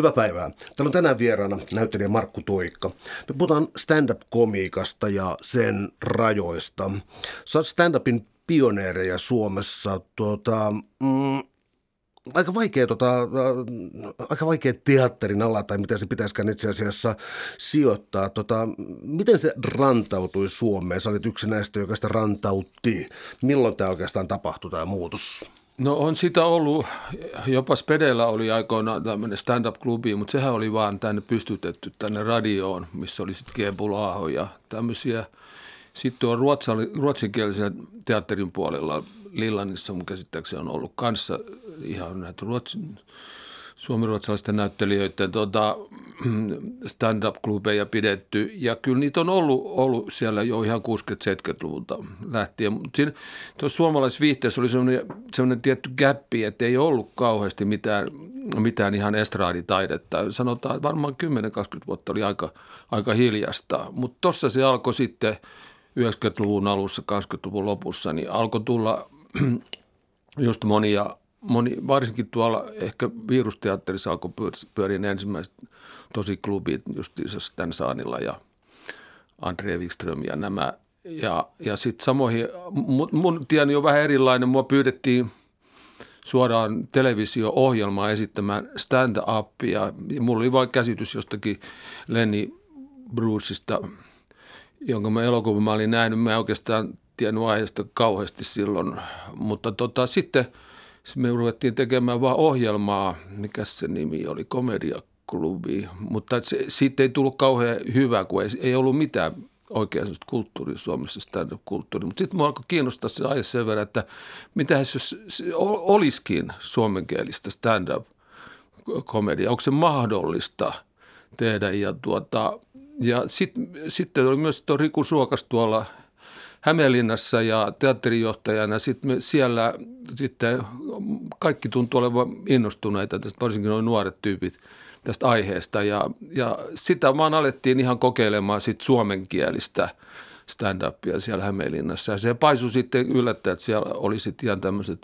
Hyvää päivää. Täällä on tänään vieraana näyttelijä Markku Toikka. Me puhutaan stand-up-komiikasta ja sen rajoista. Sä oot stand-upin pioneereja Suomessa. Tuota, mm, aika vaikea, tota, aika vaikea teatterin ala, tai miten se pitäisikään itse asiassa sijoittaa. Tota, miten se rantautui Suomeen? Sä olit yksi näistä, joka sitä rantautti. Milloin tämä oikeastaan tapahtui, tämä muutos? No on sitä ollut, jopa Spedellä oli aikoinaan tämmöinen stand-up-klubi, mutta sehän oli vaan tänne pystytetty tänne radioon, missä oli sitten Gebulaaho ja tämmöisiä. Sitten tuon ruotsinkielisen teatterin puolella Lillanissa mun käsittääkseni on ollut kanssa ihan näitä ruotsin, suomiruotsalaisten näyttelijöiden tota, stand-up-klubeja pidetty. Ja kyllä niitä on ollut, ollut siellä jo ihan 60-70-luvulta lähtien. Mutta siinä tuossa suomalaisessa viihteessä oli sellainen, sellainen tietty gappi, että ei ollut kauheasti mitään, mitään ihan estraaditaidetta. Sanotaan, että varmaan 10-20 vuotta oli aika, aika hiljasta. Mutta tuossa se alkoi sitten 90-luvun alussa, 20-luvun lopussa, niin alkoi tulla just monia moni, varsinkin tuolla ehkä virusteatterissa alkoi pyöriä ensimmäiset tosi klubit justiinsa Stan Saanilla ja Andre Wikström ja nämä. Ja, ja sitten samoihin, mun, mun tieni on vähän erilainen, mua pyydettiin suoraan televisio-ohjelmaa esittämään stand-upia. Ja mulla oli vain käsitys jostakin Lenny Bruceista, jonka mä elokuvan mä olin nähnyt. Mä en oikeastaan tiennyt aiheesta kauheasti silloin, mutta tota, sitten – me ruvettiin tekemään vaan ohjelmaa, mikä se nimi oli, komediaklubi, mutta se, siitä ei tullut kauhean hyvä, kun ei, ei ollut mitään oikein kulttuuria Suomessa, stand-up-kulttuuria. Mutta sitten minua alkoi kiinnostaa se aihe sen verran, että mitä jos olisikin suomenkielistä stand-up-komedia, onko se mahdollista tehdä ja tuota, ja sitten sit oli myös tuo Riku Suokas tuolla – Hämeenlinnassa ja teatterijohtajana. Sitten me siellä sitten kaikki tuntuu olevan innostuneita, tästä, varsinkin nuo nuoret tyypit tästä aiheesta. Ja, ja sitä vaan alettiin ihan kokeilemaan sitten suomenkielistä stand-upia siellä Hämeenlinnassa. Ja se paisui sitten yllättäen, että siellä oli sitten ihan tämmöiset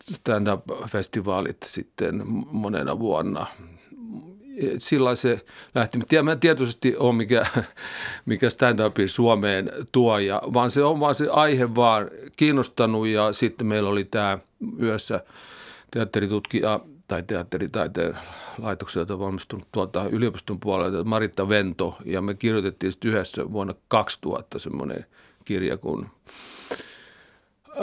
stand-up-festivaalit sitten monena vuonna sillä se lähti. Mä tietoisesti ole mikä, mikä stand-upin Suomeen tuoja, vaan se on vaan se aihe vaan kiinnostanut ja sitten meillä oli tämä yössä teatteritutkija tai teatteritaiteen laitokselta valmistunut tuolta yliopiston puolelta Maritta Vento ja me kirjoitettiin sitten yhdessä vuonna 2000 semmoinen kirja kun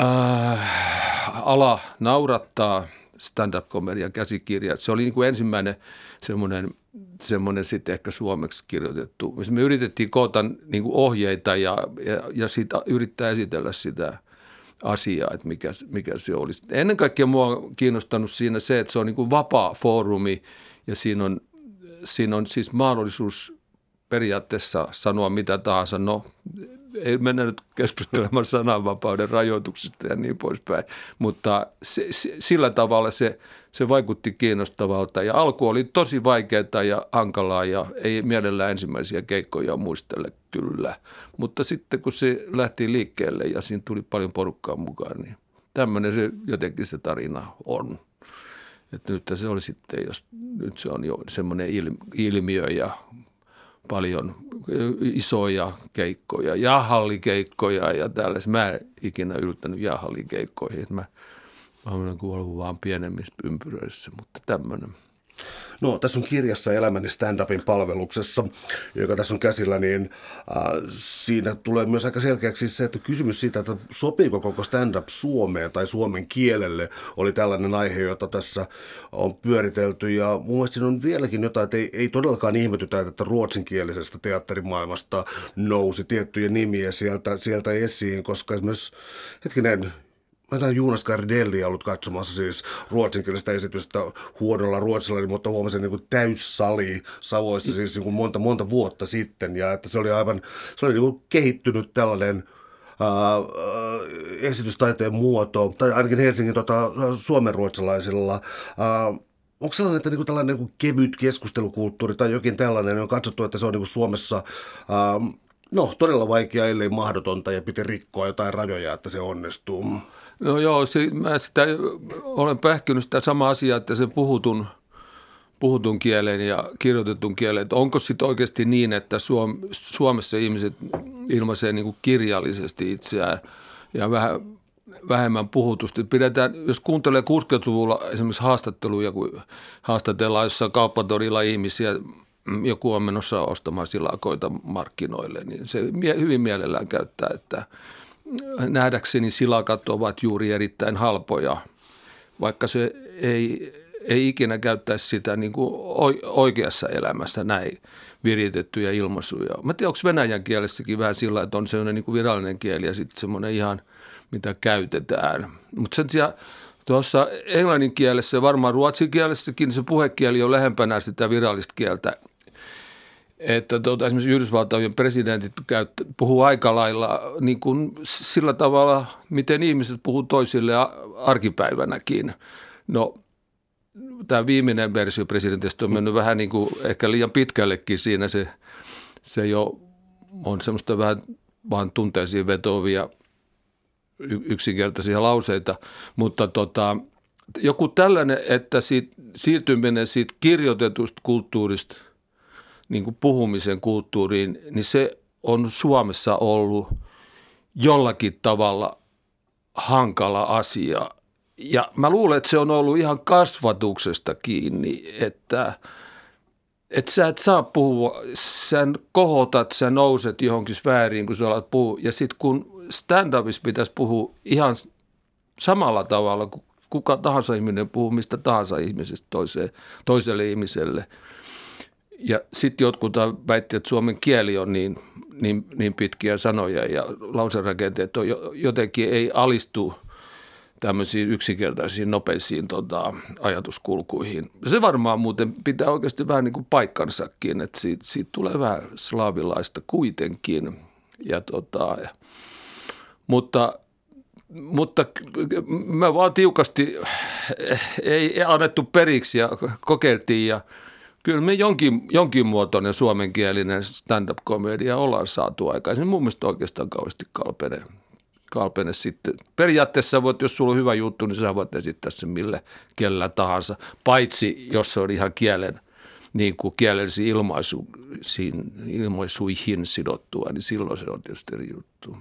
äh, Ala naurattaa – stand-up-komedian käsikirja. Se oli niin kuin ensimmäinen semmoinen, semmoinen sitten ehkä suomeksi kirjoitettu. Me yritettiin koota niin kuin ohjeita ja, ja, ja sitä, yrittää esitellä sitä asiaa, että mikä, mikä se olisi. Ennen kaikkea mua on kiinnostanut siinä se, että se on niin kuin vapaa foorumi ja siinä on, siinä on siis mahdollisuus periaatteessa sanoa mitä tahansa. No, ei mennä nyt keskustelemaan sananvapauden rajoituksista ja niin poispäin, mutta se, se, sillä tavalla se, se vaikutti kiinnostavalta ja alku oli tosi vaikeaa ja hankalaa ja ei mielellään ensimmäisiä keikkoja muistele kyllä, mutta sitten kun se lähti liikkeelle ja siinä tuli paljon porukkaa mukaan, niin tämmöinen se jotenkin se tarina on. Että nyt se oli sitten, jos nyt se on jo semmoinen ilmiö ja paljon isoja keikkoja, jahallikeikkoja ja tällaisia. Mä en ikinä yltänyt jahallikeikkoihin, mä, mä olen kuollut vaan pienemmissä ympyröissä, mutta tämmöinen. No, tässä on kirjassa Elämäni stand-upin palveluksessa, joka tässä on käsillä, niin äh, siinä tulee myös aika selkeäksi se, että kysymys siitä, että sopiiko koko stand-up Suomeen tai suomen kielelle, oli tällainen aihe, jota tässä on pyöritelty. Ja mun mielestä siinä on vieläkin jotain, että ei, ei todellakaan ihmetytä, että ruotsinkielisestä teatterimaailmasta nousi tiettyjä nimiä sieltä, sieltä esiin, koska esimerkiksi, hetkinen, Mä olen Jonas Gardelli ollut katsomassa siis ruotsinkielistä esitystä huonolla ruotsilla, mutta huomasin niin kuin täyssali Savoissa siis niin kuin monta, monta vuotta sitten. Ja että se oli aivan, se oli niin kuin kehittynyt tällainen äh, esitystaiteen muoto, tai ainakin Helsingin tota, suomenruotsalaisilla. Äh, onko sellainen, että niinku tällainen niinku kevyt keskustelukulttuuri tai jokin tällainen on katsottu, että se on niinku Suomessa äh, no, todella vaikea, ellei mahdotonta ja piti rikkoa jotain rajoja, että se onnistuu? No joo, se, mä sitä, olen pähkinyt sitä samaa asiaa, että se puhutun, puhutun kielen ja kirjoitetun kielen. Että onko sitten oikeasti niin, että Suom- Suomessa ihmiset ilmaisee niin kuin kirjallisesti itseään ja vähän vähemmän puhutusti. Pidetään, jos kuuntelee 60-luvulla esimerkiksi haastatteluja, kun haastatellaan jossain kauppatorilla ihmisiä, joku on menossa ostamaan silakoita markkinoille, niin se hyvin mielellään käyttää, että nähdäkseni silakat ovat juuri erittäin halpoja, vaikka se ei, ei ikinä käyttäisi sitä niin kuin oikeassa elämässä näin viritettyjä ilmaisuja. Mä tiedän, onko venäjän kielessäkin vähän sillä, että on sellainen niin kuin virallinen kieli ja sitten semmoinen ihan, mitä käytetään. Mutta sen sijaan tuossa englannin kielessä ja varmaan ruotsin kielessäkin se puhekieli on lähempänä sitä virallista kieltä – että tuota, esimerkiksi Yhdysvaltojen presidentit käyt, puhuu aika lailla niin kuin sillä tavalla, miten ihmiset puhuu toisille arkipäivänäkin. No tämä viimeinen versio presidentistä on mennyt vähän niin kuin ehkä liian pitkällekin siinä. Se, se jo on semmoista vähän vaan tunteisiin vetovia yksinkertaisia lauseita, mutta tota, joku tällainen, että siitä, siirtyminen siitä kirjoitetusta kulttuurista – niin kuin puhumisen kulttuuriin, niin se on Suomessa ollut jollakin tavalla hankala asia. Ja mä luulen, että se on ollut ihan kasvatuksesta kiinni, että, että sä et saa puhua, sä kohotat, sä nouset johonkin sfääriin, kun sä alat puhua. Ja sitten kun stand-upissa pitäisi puhua ihan samalla tavalla kuin kuka tahansa ihminen puhuu mistä tahansa ihmisestä toiseen, toiselle ihmiselle – ja sitten jotkut väittivät, että suomen kieli on niin, niin, niin pitkiä sanoja ja lauserakenteet on jotenkin ei alistu tämmöisiin yksinkertaisiin nopeisiin tota, ajatuskulkuihin. Se varmaan muuten pitää oikeasti vähän niin kuin paikkansakin, että siitä, siitä tulee vähän slaavilaista kuitenkin. Ja tota, ja, mutta mutta me vaan tiukasti ei annettu periksi ja kokeiltiin ja – kyllä me jonkin, jonkin muotoinen suomenkielinen stand-up-komedia ollaan saatu aikaisin. Mun mielestä oikeastaan kauheasti kalpene, kalpene sitten. Periaatteessa voit, jos sulla on hyvä juttu, niin sä voit esittää sen mille kellä tahansa, paitsi jos se on ihan kielen niin kuin kielellisiin ilmaisu, ilmaisuihin sidottua, niin silloin se on tietysti eri juttu.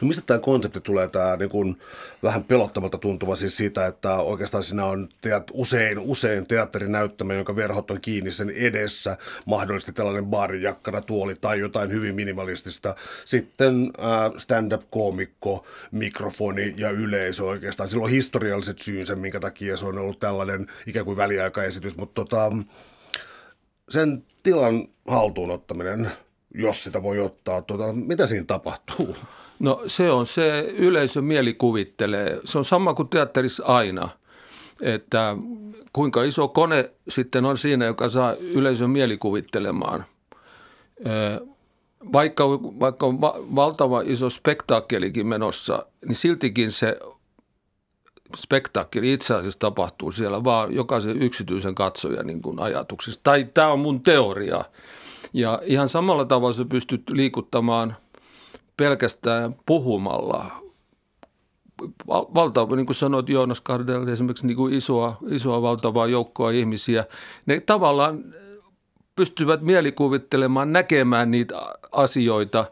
No mistä tämä konsepti tulee, tämä niin kuin vähän pelottamalta tuntuva siis siitä, että oikeastaan siinä on teat, usein, usein teatterinäyttämä, jonka verhot on kiinni sen edessä, mahdollisesti tällainen baarijakkara, tuoli tai jotain hyvin minimalistista. Sitten äh, stand-up-koomikko, mikrofoni ja yleisö oikeastaan. Silloin historialliset syynsä, minkä takia se on ollut tällainen ikään kuin väliaikaesitys, mutta tota, sen tilan haltuunottaminen, jos sitä voi ottaa, tota, mitä siinä tapahtuu? No se on se, yleisö mielikuvittelee. Se on sama kuin teatterissa aina, että kuinka iso kone sitten on siinä, joka saa yleisön mielikuvittelemaan. Vaikka, vaikka on valtava iso spektaakkelikin menossa, niin siltikin se spektaakkeli itse asiassa tapahtuu siellä vaan jokaisen yksityisen katsojan niin kuin ajatuksissa. Tai tämä on mun teoria. Ja ihan samalla tavalla sä pystyt liikuttamaan – pelkästään puhumalla. Valtava, niin kuin sanoit Joonas Kardel, esimerkiksi niin kuin isoa, isoa valtavaa joukkoa ihmisiä. Ne tavallaan pystyvät mielikuvittelemaan, näkemään niitä asioita.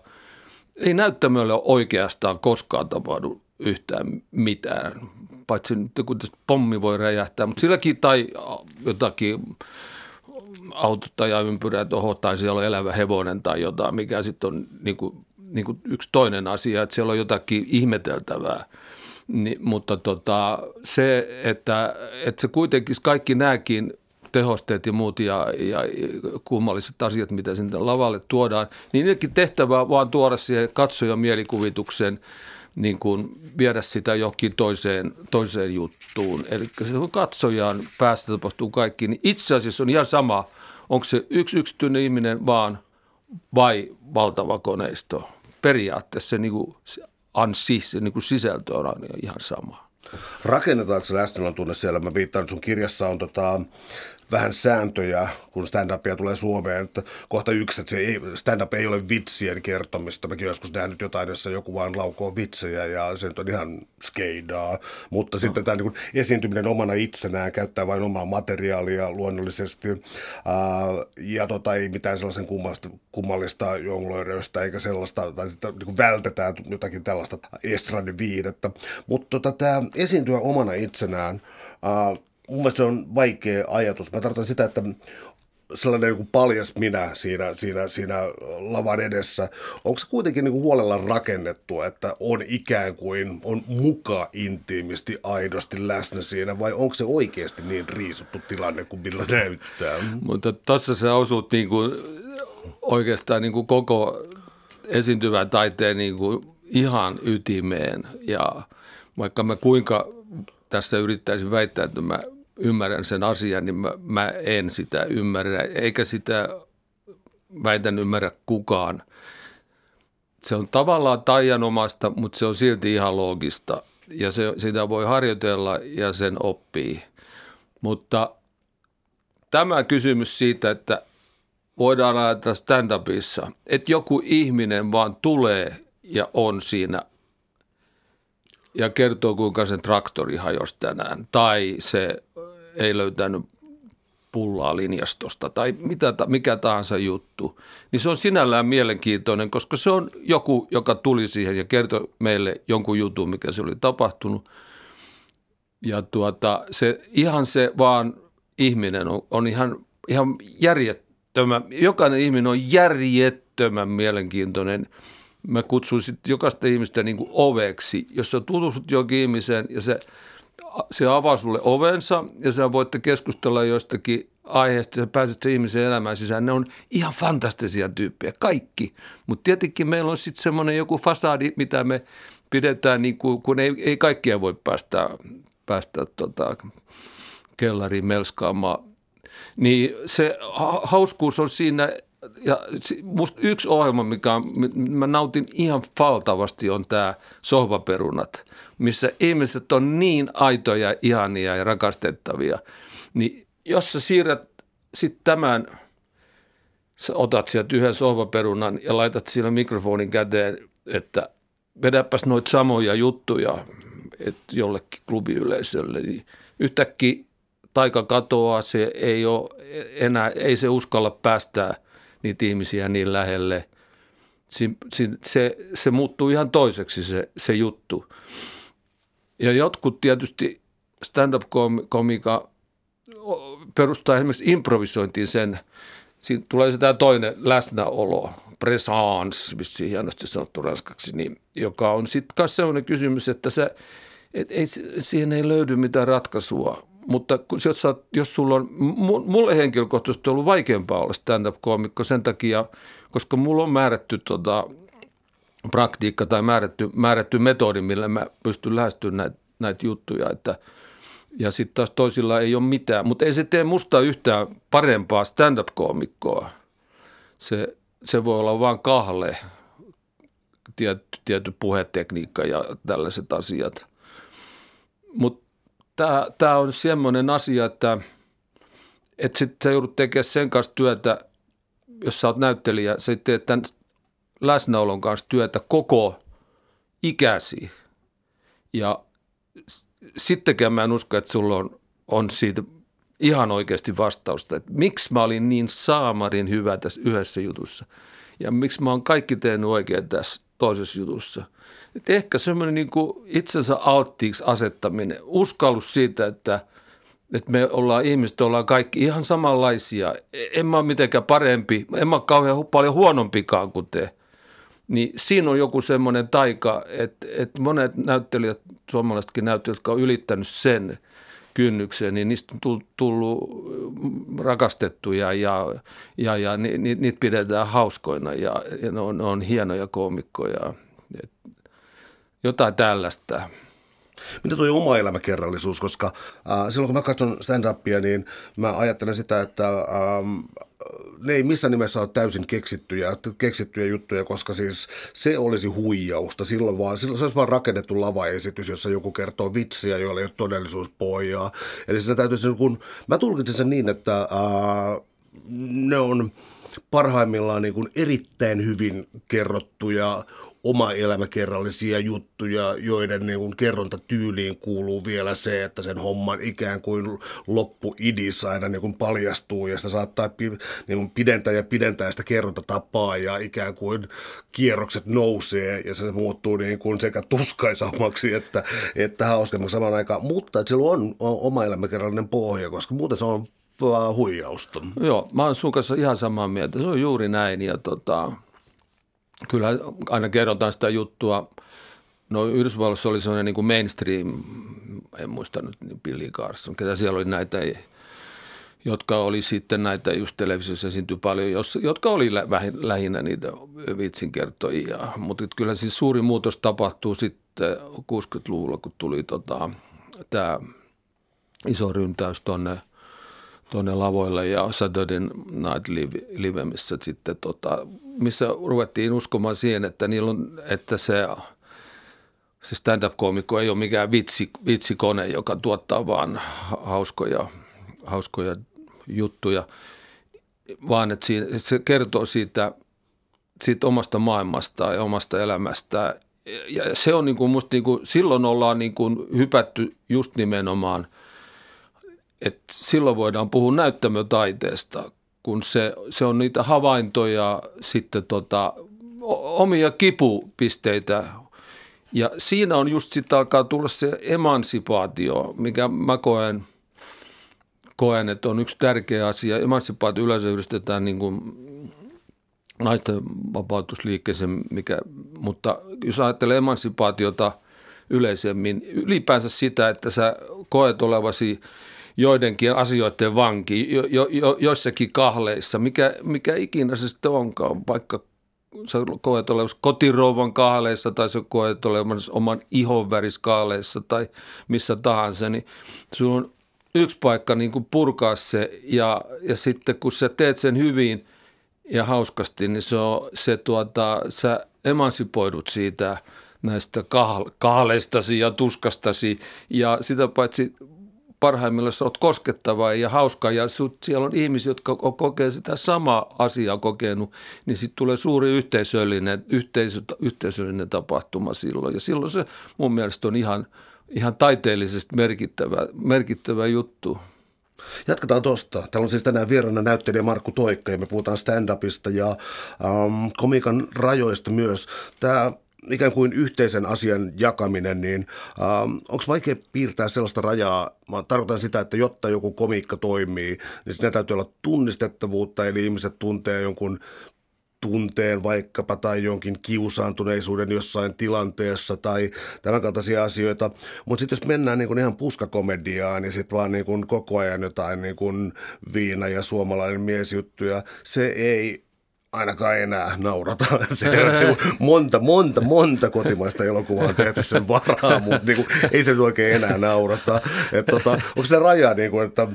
Ei näyttämölle oikeastaan koskaan tapahdu yhtään mitään, paitsi nyt kun pommi voi räjähtää, mutta silläkin tai jotakin auto tai ympyrä tuohon tai siellä on elävä hevonen tai jotain, mikä sitten on niin kuin niin kuin yksi toinen asia, että siellä on jotakin ihmeteltävää. Ni, mutta tota, se, että, että se kuitenkin kaikki nämäkin tehosteet ja muut ja, ja kummalliset asiat, mitä sinne lavalle tuodaan, niin niidenkin tehtävä vaan tuoda siihen katsojan mielikuvituksen niin kuin viedä sitä johonkin toiseen, toiseen juttuun. Eli se on katsojan päästä tapahtuu kaikki, niin itse asiassa on ihan sama, onko se yksi yksityinen ihminen vaan vai valtava koneisto periaatteessa se, niin kuin, se ansi, se niin kuin sisältö on ihan sama. Rakennetaanko se läsnäolon tunne siellä? Mä viittaan, että sun kirjassa on tota, vähän sääntöjä, kun stand-upia tulee Suomeen. Että kohta yksi, että se ei, stand-up ei ole vitsien kertomista. Mäkin joskus nähnyt jotain, jossa joku vaan laukoo vitsejä ja se on ihan skeidaa. Mutta no. sitten tämä niin esiintyminen omana itsenään, käyttää vain omaa materiaalia luonnollisesti. Ää, ja tota, ei mitään sellaisen kummallista, kummallista jongloireista eikä sellaista, tai sitten niin vältetään jotakin tällaista estradin viidettä. Mutta tota, tämä esiintyä omana itsenään, ää, mun mielestä se on vaikea ajatus. Mä tarkoitan sitä, että sellainen niin paljas minä siinä, siinä, siinä lavan edessä, onko se kuitenkin niin kuin huolella rakennettu, että on ikään kuin, on muka intiimisti aidosti läsnä siinä, vai onko se oikeasti niin riisuttu tilanne kuin millä näyttää? Mutta tuossa sä osut niin kuin oikeastaan niin kuin koko esiintyvän taiteen niin kuin ihan ytimeen ja vaikka mä kuinka tässä yrittäisin väittää, että mä ymmärrän sen asian, niin mä, mä en sitä ymmärrä, eikä sitä väitän ymmärrä kukaan. Se on tavallaan taianomasta, mutta se on silti ihan loogista ja se, sitä voi harjoitella ja sen oppii. Mutta tämä kysymys siitä, että voidaan ajatella stand-upissa, että joku ihminen vaan tulee ja on siinä ja kertoo, kuinka sen traktori hajosi tänään. Tai se ei löytänyt pullaa linjastosta tai mitä, mikä tahansa juttu, niin se on sinällään mielenkiintoinen, koska se on joku, joka tuli siihen ja kertoi meille jonkun jutun, mikä se oli tapahtunut. Ja tuota, se, ihan se vaan ihminen on, on ihan, ihan järjettömän, jokainen ihminen on järjettömän mielenkiintoinen. Mä kutsuisin jokaista ihmistä niin kuin oveksi, jos sä tutustut jokin ihmiseen ja se – se avaa sulle ovensa ja sä voitte keskustella jostakin aiheesta ja pääset se ihmisen elämään sisään. Ne on ihan fantastisia tyyppejä, kaikki. Mutta tietenkin meillä on sitten semmoinen joku fasadi, mitä me pidetään, niin kuin, kun ei, ei kaikkia voi päästä, päästä tota, kellariin melskaamaan. Niin se hauskuus on siinä, ja musta yksi ohjelma, mikä on, mä nautin ihan valtavasti, on tämä Sohvaperunat – missä ihmiset on niin aitoja, ihania ja rakastettavia, niin jos sä siirrät sitten tämän, sä otat sieltä yhden sohvaperunan ja laitat sillä mikrofonin käteen, että vedäpäs noita samoja juttuja että jollekin klubiyleisölle, niin yhtäkkiä taika katoaa, se ei ole enää, ei se uskalla päästää niitä ihmisiä niin lähelle. Se, se, se muuttuu ihan toiseksi se, se juttu. Ja jotkut tietysti stand-up-komika perustaa esimerkiksi improvisointiin sen, siinä tulee se tämä toinen läsnäolo, presence, missä hienosti sanottu ranskaksi, niin, joka on sitten myös sellainen kysymys, että se, et ei, siihen ei löydy mitään ratkaisua. Mutta kun, jos, jos sulla on, mulle henkilökohtaisesti on ollut vaikeampaa olla stand-up-koomikko sen takia, koska mulla on määrätty tota, praktiikka tai määrätty, määrätty metodi, millä mä pystyn lähestymään näitä, näitä juttuja. Että, ja sitten taas toisilla ei ole mitään, mutta ei se tee musta yhtään parempaa stand-up-koomikkoa. Se, se voi olla vain kahle, tietty, tietty puhetekniikka ja tällaiset asiat. Mutta tämä on semmoinen asia, että, että sitten sä joudut tekemään sen kanssa työtä, jos sä oot näyttelijä, sä teet tämän läsnäolon kanssa työtä koko ikäsi. Ja sittenkään mä en usko, että sulla on, on siitä ihan oikeasti vastausta, että miksi mä olin niin saamarin hyvä tässä yhdessä jutussa ja miksi mä oon kaikki tehnyt oikein tässä toisessa jutussa. Et ehkä semmoinen niin itsensä alttiiksi asettaminen, uskallus siitä, että, että me ollaan ihmiset, ollaan kaikki ihan samanlaisia. En mä ole mitenkään parempi, en mä ole kauhean paljon huonompikaan kuin te – niin siinä on joku semmoinen taika, että, että monet näyttelijät, suomalaisetkin näyttelijät, jotka on ylittänyt sen kynnyksen, niin niistä on tullut rakastettuja ja, ja, ja ni, ni, niitä pidetään hauskoina ja, ja ne, on, ne on hienoja koomikkoja. Et jotain tällaista. Mitä tuo oma elämäkerrallisuus, koska äh, silloin kun mä katson stand-upia, niin mä ajattelen sitä, että ähm, ne ei missään nimessä ole täysin keksittyjä, keksittyjä juttuja, koska siis se olisi huijausta. Silloin, vaan, silloin se olisi vaan rakennettu lavaesitys, jossa joku kertoo vitsiä, joilla ei ole todellisuuspohjaa. Eli sitä täytyisi, kun, mä tulkitsin sen niin, että ää, ne on parhaimmillaan niin kuin erittäin hyvin kerrottuja oma elämäkerrallisia juttuja, joiden niin kuin kerrontatyyliin kuuluu vielä se, että sen homman ikään kuin loppuidis aina niin kuin paljastuu ja sitä saattaa niin kuin pidentää ja pidentää sitä kerrontatapaa ja ikään kuin kierrokset nousee ja se muuttuu niin kuin sekä tuskaisammaksi että, että hauskemmaksi samaan aikaan, mutta että sillä on oma elämäkerrallinen pohja, koska muuten se on huijausta. Joo, mä oon sun kanssa ihan samaa mieltä. Se on juuri näin ja tota, kyllä aina kerrotaan sitä juttua. No Yhdysvalloissa oli sellainen niin kuin mainstream, en muista nyt, niin Billy Carson, ketä siellä oli näitä, jotka oli sitten näitä just televisiossa esiintyi paljon, jotka oli lähinnä niitä vitsinkertojia. Mutta kyllä siis suuri muutos tapahtuu sitten 60-luvulla, kun tuli tota, tämä iso ryntäys tuonne – tuonne lavoille ja Saturday Night Live, Live missä sitten tota, missä ruvettiin uskomaan siihen, että, niillä on, että se, se stand-up-koomikko ei ole mikään vitsi, vitsikone, joka tuottaa vaan hauskoja, hauskoja juttuja, vaan että, siinä, että se kertoo siitä, siitä omasta maailmasta ja omasta elämästä. Ja se on niin kuin musta niin kuin, silloin ollaan niin kuin hypätty just nimenomaan – että silloin voidaan puhua näyttämötaiteesta, kun se, se on niitä havaintoja, sitten tota, omia kipupisteitä. Ja siinä on just sitten alkaa tulla se emansipaatio, mikä mä koen, koen, että on yksi tärkeä asia. Emansipaatio yleensä yhdistetään niin kuin naisten vapautusliikkeeseen, mikä, mutta jos ajattelee emansipaatiota yleisemmin, ylipäänsä sitä, että sä koet olevasi – joidenkin asioiden vanki jo, jo, jo, joissakin kahleissa, mikä, mikä ikinä se sitten onkaan, vaikka sä koet olevan kotirouvan kahleissa tai sä koet olevan oman ihon kahleissa tai missä tahansa, niin sulla on yksi paikka niin kuin purkaa se ja, ja sitten kun sä teet sen hyvin ja hauskasti, niin se on se tuota, sä emansipoidut siitä näistä kahleistasi ja tuskastasi. Ja sitä paitsi parhaimmillaan sä oot koskettava ja hauska ja sut, siellä on ihmisiä, jotka kokee sitä samaa asiaa kokenut, niin sitten tulee suuri yhteisöllinen, yhteisö, yhteisöllinen tapahtuma silloin. Ja silloin se mun mielestä on ihan, ihan taiteellisesti merkittävä, merkittävä juttu. Jatketaan tuosta. Täällä on siis tänään vieraana näyttelijä Markku Toikka ja me puhutaan stand-upista ja ähm, komikan rajoista myös. Tämä ikään kuin yhteisen asian jakaminen, niin ähm, onko vaikea piirtää sellaista rajaa? Mä tarkoitan sitä, että jotta joku komiikka toimii, niin siinä täytyy olla tunnistettavuutta, eli ihmiset tuntee jonkun tunteen vaikkapa tai jonkin kiusaantuneisuuden jossain tilanteessa tai tämän kaltaisia asioita. Mutta sitten jos mennään niin ihan puskakomediaan ja sitten vaan niin koko ajan jotain niin viina ja suomalainen miesjuttuja, se ei ainakaan enää naurata. Se on niin monta, monta, monta kotimaista elokuvaa on tehty sen varaa, mutta niin kuin, ei se nyt oikein enää naurata. Et, tota, onko se raja, niin kuin, että,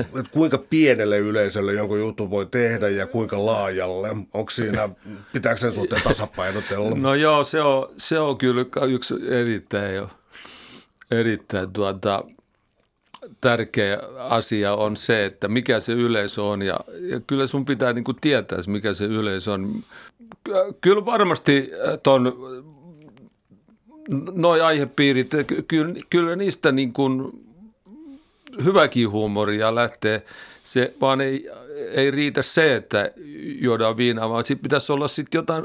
että kuinka pienelle yleisölle jonkun juttu voi tehdä ja kuinka laajalle? Onko siinä, pitääkö sen suhteen tasapainotella? No joo, se on, se on kyllä yksi erittäin jo erittäin tuota, tärkeä asia on se, että mikä se yleisö on ja, ja kyllä sun pitää niin kuin tietää, mikä se yleisö on. Kyllä varmasti ton noi aihepiirit, kyllä, kyllä niistä niin kuin hyväkin huumoria lähtee. Se vaan ei, ei riitä se, että juodaan viinaa, vaan sitten pitäisi olla sitten jotain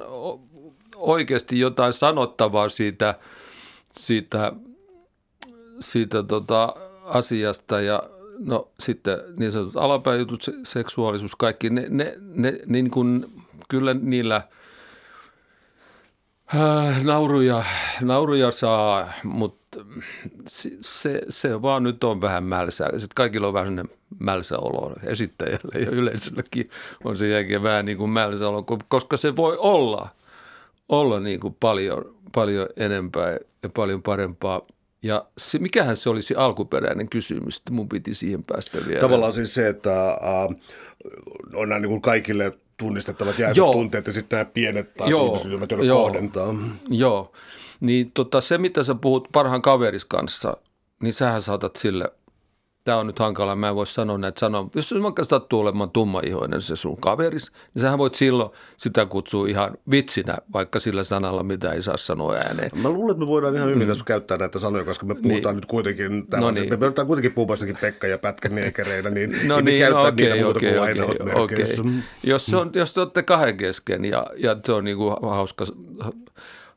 oikeasti jotain sanottavaa siitä, siitä, siitä tota, asiasta ja no sitten niin sanotut alapäijutut, seksuaalisuus, kaikki, ne, ne, ne niin kuin, kyllä niillä äh, nauruja, nauruja saa, mutta se, se, vaan nyt on vähän mälsää. Sitten kaikilla on vähän sellainen mälsä olo esittäjälle ja yleisöllekin on se jälkeen vähän niin kuin mälsä olo, koska se voi olla, olla niin kuin paljon, paljon enempää ja paljon parempaa Ja se, mikähän se olisi alkuperäinen kysymys, että mun piti siihen päästä vielä. Tavallaan siis se, että äh, on nämä niin kuin kaikille tunnistettavat jäävät Joo. tunteet ja sitten nämä pienet taas Joo. ihmiset, joilla Joo. kohdentaa. Joo, niin tota, se mitä sä puhut parhaan kaveris kanssa, niin sähän saatat sille – tämä on nyt hankala, mä en voi sanoa näitä sanoa. Jos se vaikka sattuu olemaan tummaihoinen se sun kaveris, niin sähän voit silloin sitä kutsua ihan vitsinä, vaikka sillä sanalla, mitä ei saa sanoa ääneen. Mä luulen, että me voidaan ihan hyvin mm. käyttää näitä sanoja, koska me puhutaan niin. nyt kuitenkin no niin. me puhutaan kuitenkin puhumastakin Pekka ja Pätkä niekereinä, niin no niin, käyttää no, okay, niitä muuta okay, kuin okay, okay. Jos, on, jos te olette kahden kesken ja, ja se on niin kuin hauska,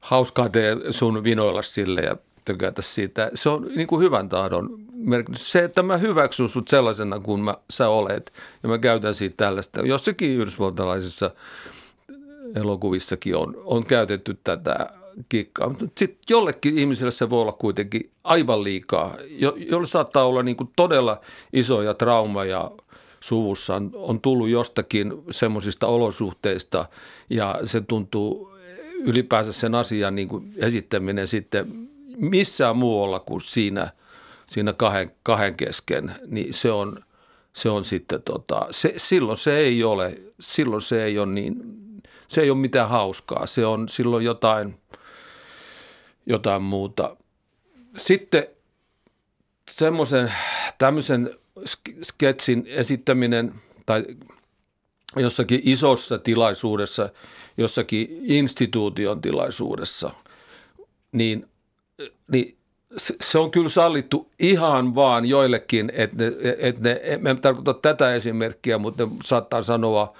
hauskaa tee sun vinoilla sille ja tykätä siitä. Se on niin kuin hyvän tahdon merkitys. Se, että mä hyväksyn sut sellaisena kuin mä, sä olet ja mä käytän siitä tällaista. Jossakin yhdysvaltalaisissa elokuvissakin on, on käytetty tätä kikkaa. Mutta sitten jollekin ihmiselle se voi olla kuitenkin aivan liikaa, jo, jolle saattaa olla niin kuin todella isoja traumaja suvussa on, on tullut jostakin semmoisista olosuhteista ja se tuntuu ylipäänsä sen asian niin kuin esittäminen sitten missään muualla kuin siinä, siinä kahden, kahden kesken, niin se on, se on sitten tota, se, silloin se ei ole, silloin se ei ole niin, se ei ole mitään hauskaa, se on silloin jotain, jotain muuta. Sitten semmoisen tämmöisen sketsin esittäminen tai jossakin isossa tilaisuudessa, jossakin instituution tilaisuudessa, niin niin se on kyllä sallittu ihan vaan joillekin, että ne, että ne en tarkoita tätä esimerkkiä, mutta ne saattaa sanoa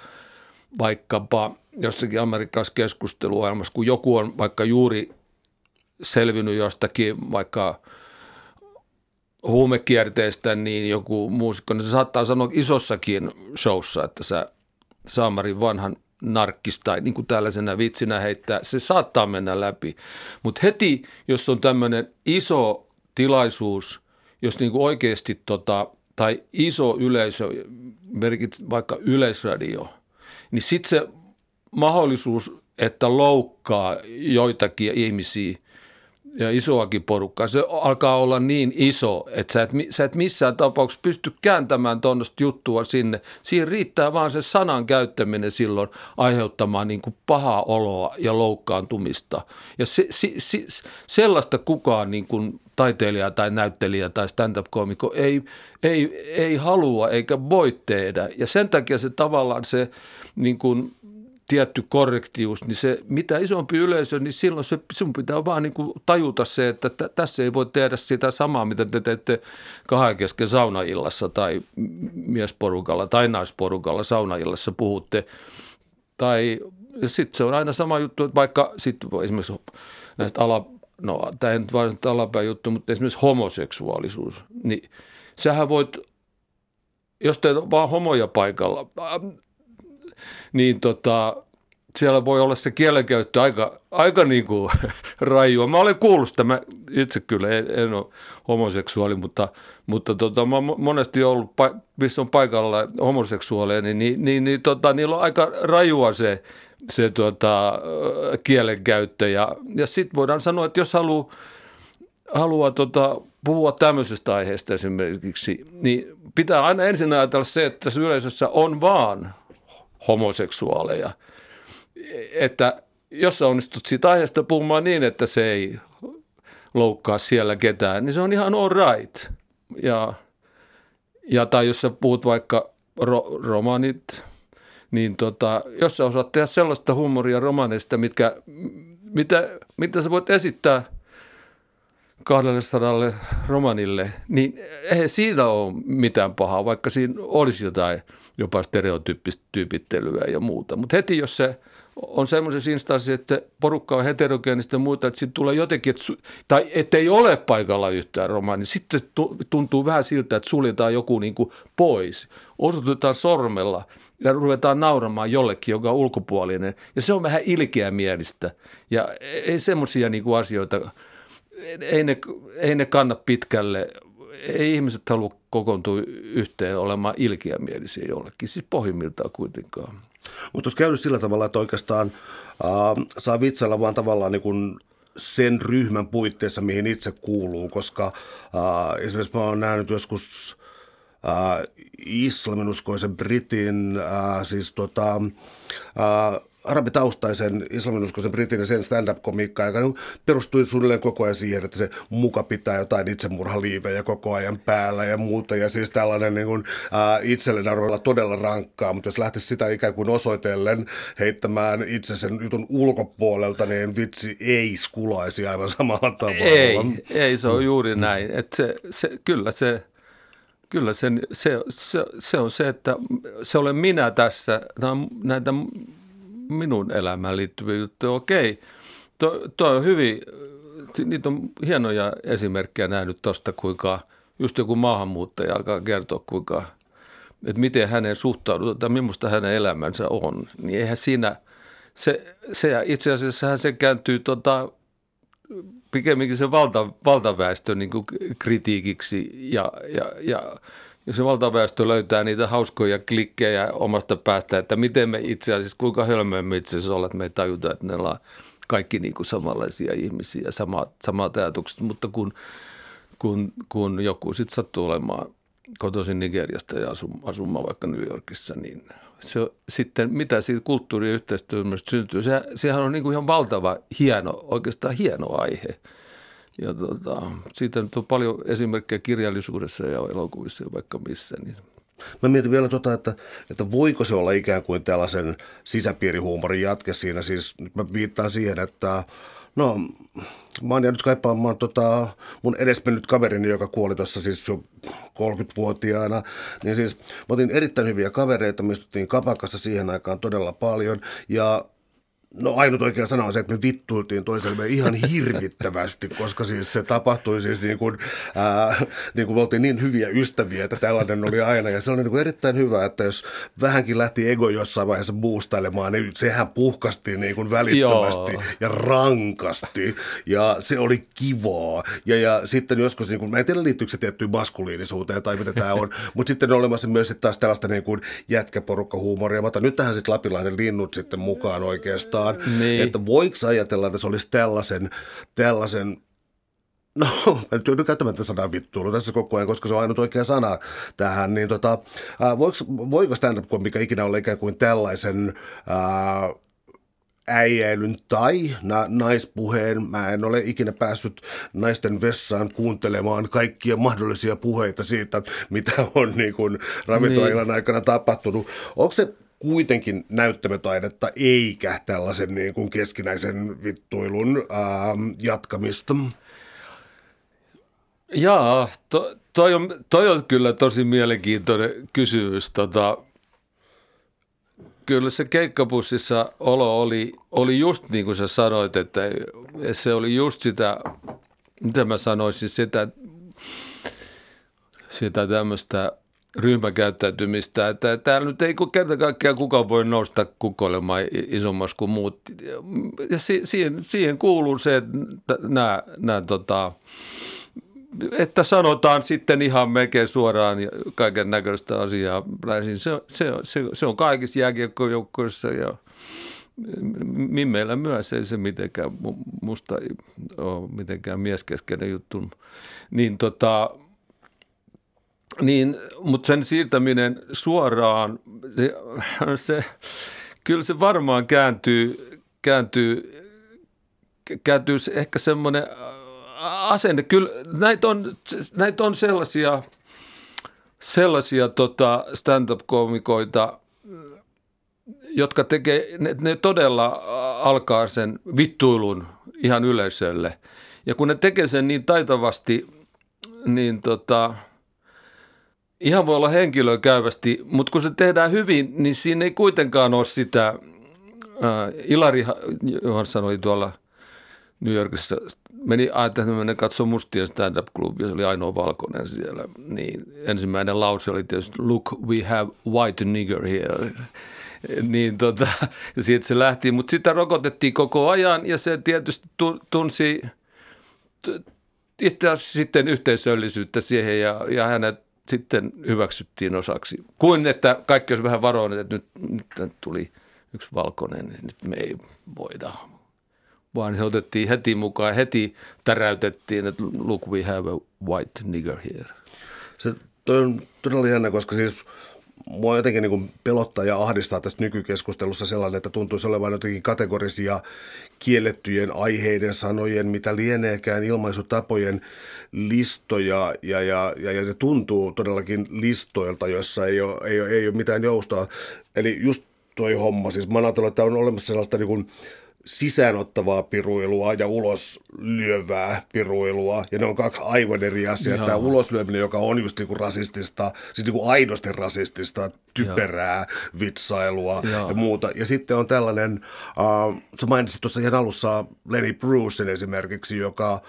vaikkapa jossakin amerikkalaisessa keskusteluohjelmassa, kun joku on vaikka juuri selvinnyt jostakin vaikka huumekierteestä, niin joku muusikko, niin se saattaa sanoa isossakin showssa, että sä Saamarin vanhan narkkis tai niin kuin tällaisena vitsinä heittää, se saattaa mennä läpi. Mutta heti, jos on tämmöinen iso tilaisuus, jos niin kuin oikeasti tota, tai iso yleisö, vaikka yleisradio, niin sitten se mahdollisuus, että loukkaa joitakin ihmisiä, ja isoakin porukkaa, se alkaa olla niin iso, että sä et, sä et missään tapauksessa pysty kääntämään tuonnoista juttua sinne. Siihen riittää vaan se sanan käyttäminen silloin aiheuttamaan niin kuin pahaa oloa ja loukkaantumista. Ja se, se, se, sellaista kukaan niin kuin taiteilija tai näyttelijä tai stand-up-komikko ei, ei, ei halua eikä voi tehdä. Ja sen takia se tavallaan se niin kuin tietty korrektius, niin se mitä isompi yleisö, niin silloin se, sun pitää vaan niin kuin tajuta se, että t- tässä ei voi tehdä sitä samaa, mitä te teette kahden kesken saunaillassa tai miesporukalla tai naisporukalla saunaillassa puhutte. Tai sitten se on aina sama juttu, että vaikka sitten esimerkiksi näistä ala, no tämä ei nyt vain alapäin juttu, mutta esimerkiksi homoseksuaalisuus, niin sähän voit, jos teet vaan homoja paikalla, niin tota, siellä voi olla se kielenkäyttö aika, aika niin kuin rajua. Mä olen kuullut sitä, mä itse kyllä en, en ole homoseksuaali, mutta, mutta tota, mä monesti ollut, missä on paikalla homoseksuaaleja, niin, niin, niin, niin tota, niillä on aika rajua se, se tota, kielenkäyttö. Ja, ja sitten voidaan sanoa, että jos haluaa haluaa tota, puhua tämmöisestä aiheesta esimerkiksi, niin pitää aina ensin ajatella se, että tässä yleisössä on vaan homoseksuaaleja. Että jos sä onnistut siitä aiheesta puhumaan niin, että se ei loukkaa siellä ketään, niin se on ihan all right. Ja, ja tai jos sä puhut vaikka ro, romanit, niin tota, jos sä osaat tehdä sellaista huumoria romaneista, mitkä, mitä, mitä sä voit esittää – 200 romanille, niin ei siinä ole mitään pahaa, vaikka siinä olisi jotain jopa stereotyyppistä tyypittelyä ja muuta. Mutta heti jos se on semmoisessa instanssissa, että se porukka on heterogeenista ja muuta, että sitten tulee jotenkin, että su- tai ettei ole paikalla yhtään romaani, niin sitten tuntuu vähän siltä, että suljetaan joku niin kuin pois. Osoitetaan sormella ja ruvetaan nauramaan jollekin, joka on ulkopuolinen. Ja se on vähän ilkeämielistä. Ja ei semmoisia niin asioita – ei ne, ei ne kanna pitkälle. Ei ihmiset halua kokoontua yhteen olemaan ilkiämielisiä jollekin, siis pohjimmiltaan kuitenkaan. Mutta olisi käynyt sillä tavalla, että oikeastaan äh, saa vitsailla vaan tavallaan niin kuin sen ryhmän puitteissa, mihin itse kuuluu, koska äh, esimerkiksi mä oon nähnyt joskus äh, islaminuskoisen britin, äh, siis tota, äh, arabitaustaisen islaminuskoisen britin ja sen stand-up-komiikka, joka perustui suunnilleen koko ajan siihen, että se muka pitää jotain itsemurhaliivejä koko ajan päällä ja muuta. Ja siis tällainen niin kuin, ää, itsellinen arvoilla todella rankkaa, mutta jos lähtisi sitä ikään kuin osoitellen heittämään itse sen jutun ulkopuolelta, niin vitsi ei skulaisi aivan samalla tavalla. Ei, ei se on juuri näin. Että se, se, kyllä se Kyllä se, se, se, se on se, että se olen minä tässä. Näitä minun elämään liittyviä juttuja. Okei, tuo, on hyvin, niitä on hienoja esimerkkejä nähnyt tuosta, kuinka just joku maahanmuuttaja alkaa kertoa, kuinka, että miten hänen suhtaudutaan tai millaista hänen elämänsä on. Niin eihän siinä, se, se itse asiassa se kääntyy tota, pikemminkin se valta, valtaväestön niin kritiikiksi ja, ja, ja jos se valtaväestö löytää niitä hauskoja klikkejä omasta päästä, että miten me itse asiassa, kuinka hölmöä me itse asiassa ollaan, että me ei tajuta, että ne ollaan kaikki niin kuin samanlaisia ihmisiä, samat, samat ajatukset, mutta kun, kun, kun joku sitten sattuu olemaan kotoisin Nigeriasta ja asumaan vaikka New Yorkissa, niin se, sitten mitä siitä kulttuuri- ja yhteistyöstä syntyy, se, sehän on niin kuin ihan valtava, hieno, oikeastaan hieno aihe. Ja tota, siitä nyt on paljon esimerkkejä kirjallisuudessa ja elokuvissa ja vaikka missä. Niin. Mä mietin vielä tota, että, että voiko se olla ikään kuin tällaisen sisäpiirihuumorin jatke siinä. Siis nyt mä viittaan siihen, että no mä oon jäänyt kaipaamaan tota, mun edesmennyt kaverini, joka kuoli tuossa siis jo 30-vuotiaana. Niin siis mä otin erittäin hyviä kavereita, me istuttiin kapakassa siihen aikaan todella paljon ja No ainut oikea sana on se, että me vittuiltiin toiselle ihan hirvittävästi, koska siis se tapahtui siis niin kuin, ää, niin kuin me oltiin niin hyviä ystäviä, että tällainen oli aina. Ja se oli niin kuin erittäin hyvä, että jos vähänkin lähti ego jossain vaiheessa boostailemaan, niin sehän puhkasti niin kuin välittömästi Joo. ja rankasti. Ja se oli kivaa. Ja, ja sitten joskus, niin kuin, mä en tiedä liittyykö se tiettyyn maskuliinisuuteen tai mitä tämä on, mutta sitten on olemassa myös taas tällaista niin kuin jätkäporukkahuumoria. Mä otan nyt tähän sitten lapilainen linnut sitten mukaan oikeastaan vastaan. Niin. Että voiko ajatella, että se olisi tällaisen, tällaisen No, mä nyt joudun käyttämään tätä sanaa vittuilu tässä koko ajan, koska se on ainut oikea sana tähän. Niin tota, ää, voiko, voiko stand-up-komika ikinä olla ikään kuin tällaisen ää, äijäilyn tai na- naispuheen. Mä en ole ikinä päässyt naisten vessaan kuuntelemaan kaikkia mahdollisia puheita siitä, mitä on niin kuin ravintoillan niin. aikana tapahtunut. Onko se kuitenkin näyttämötaidetta eikä tällaisen niin kuin keskinäisen vittuilun ää, jatkamista. Jaa, to, toi, on, toi on kyllä tosi mielenkiintoinen kysymys. Tota, kyllä se keikkapussissa olo oli, oli just niin kuin sä sanoit, että se oli just sitä, mitä mä sanoisin, sitä, sitä tämmöistä – ryhmäkäyttäytymistä. Että täällä nyt ei kerta kaikkiaan kukaan voi nousta kukoilemaan isommas kuin muut. Ja siihen, siihen kuuluu se, että nämä, nämä tota, että sanotaan sitten ihan melkein suoraan kaiken näköistä asiaa. Se, se, se, se on kaikissa jääkiekkojoukkoissa ja meillä myös ei se mitenkään, musta ole mitenkään mieskeskeinen juttu. Niin tota, niin, mutta sen siirtäminen suoraan, se, se, kyllä se varmaan kääntyy, kääntyy, kääntyy ehkä semmoinen asenne. Kyllä näitä on, näitä on sellaisia, sellaisia tota stand-up-komikoita, jotka tekee, ne, ne todella alkaa sen vittuilun ihan yleisölle. Ja kun ne tekee sen niin taitavasti, niin tota – ihan voi olla henkilöä käyvästi, mutta kun se tehdään hyvin, niin siinä ei kuitenkaan ole sitä, äh, Ilari Johansson oli tuolla New Yorkissa, meni ajattelin, että katsoa mustien stand-up-klubia, se oli ainoa valkoinen siellä. Niin ensimmäinen lause oli tietysti, look, we have white nigger here. niin tota, ja siitä se lähti, mutta sitä rokotettiin koko ajan ja se tietysti tunsi itse asiassa sitten yhteisöllisyyttä siihen ja, ja hänet sitten hyväksyttiin osaksi. Kuin että kaikki olisi vähän varoinen, että nyt, nyt tuli yksi valkoinen, niin nyt me ei voida, vaan se otettiin heti mukaan, heti täräytettiin, että look we have a white nigger here. Se toi on todella jännä, koska siis mua jotenkin niin pelottaa ja ahdistaa tässä nykykeskustelussa sellainen, että tuntuisi olevan jotenkin kategorisia kiellettyjen aiheiden, sanojen, mitä lieneekään ilmaisutapojen listoja ja, ja, ja, ja ne tuntuu todellakin listoilta, joissa ei ole, ei ole, ei ole mitään joustoa. Eli just toi homma, siis mä ajattelen, että on olemassa sellaista niin kuin, sisäänottavaa piruilua ja ulos lyövää piruilua. Ja ne on kaksi aivan eri asiaa. Tämä uloslyöminen, joka on just niinku rasistista, siis niinku aidosti rasistista, typerää Joo. vitsailua Joo. ja muuta. Ja sitten on tällainen, uh, sä mainitsit tuossa ihan alussa Lenny Brucein esimerkiksi, joka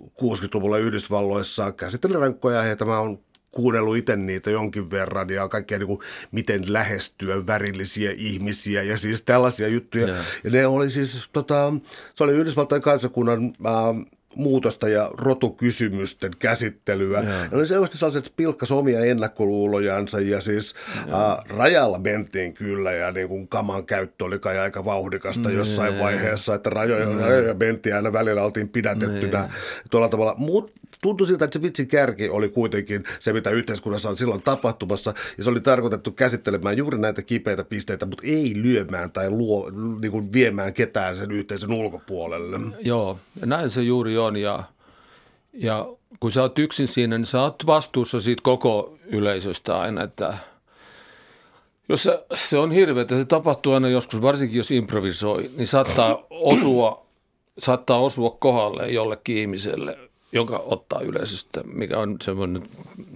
uh, 60-luvulla Yhdysvalloissa käsitteli rankkoja ja tämä on kuunnellut itse niitä jonkin verran ja kaikkea niin kuin, miten lähestyä värillisiä ihmisiä ja siis tällaisia juttuja. Yeah. Ja ne oli siis, tota, se oli Yhdysvaltain kansakunnan äh, muutosta ja rotukysymysten käsittelyä. Yeah. Ne oli selvästi sellaiset, että pilkkas omia ennakkoluulojansa ja siis yeah. äh, rajalla mentiin kyllä ja niin kuin kaman käyttö oli kai aika vauhdikasta yeah. jossain vaiheessa, että rajoja, yeah. rajoja mentiin aina välillä oltiin pidätettynä yeah. tuolla tavalla. Mutta tuntui siltä, että se vitsin kärki oli kuitenkin se, mitä yhteiskunnassa on silloin tapahtumassa, ja se oli tarkoitettu käsittelemään juuri näitä kipeitä pisteitä, mutta ei lyömään tai luo, niin kuin viemään ketään sen yhteisön ulkopuolelle. Joo, näin se juuri on, ja, ja kun sä oot yksin siinä, niin sä oot vastuussa siitä koko yleisöstä aina, että jos se, se on hirveä, että se tapahtuu aina joskus, varsinkin jos improvisoi, niin saattaa osua, saattaa osua kohdalle jollekin ihmiselle – joka ottaa yleisöstä, mikä on semmoinen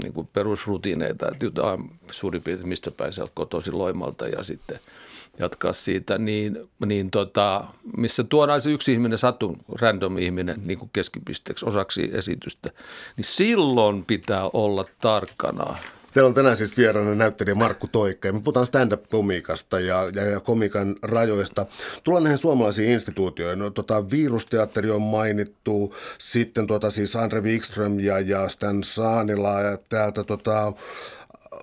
niin kuin perusrutiineita, että jotain suurin piirtein mistä päin sä kotoisin Loimalta ja sitten jatkaa siitä, niin, niin tota, missä tuodaan se yksi ihminen, satun random ihminen niin kuin keskipisteeksi osaksi esitystä, niin silloin pitää olla tarkkana Teillä on tänään siis vieraana näyttelijä Markku Toikka ja me puhutaan stand-up-komiikasta ja, ja, ja komikan rajoista. Tullaan näihin suomalaisiin instituutioihin. No, tota, virusteatteri on mainittu, sitten tota, siis Andre Wikström ja, ja Stan Saanila ja täältä tota,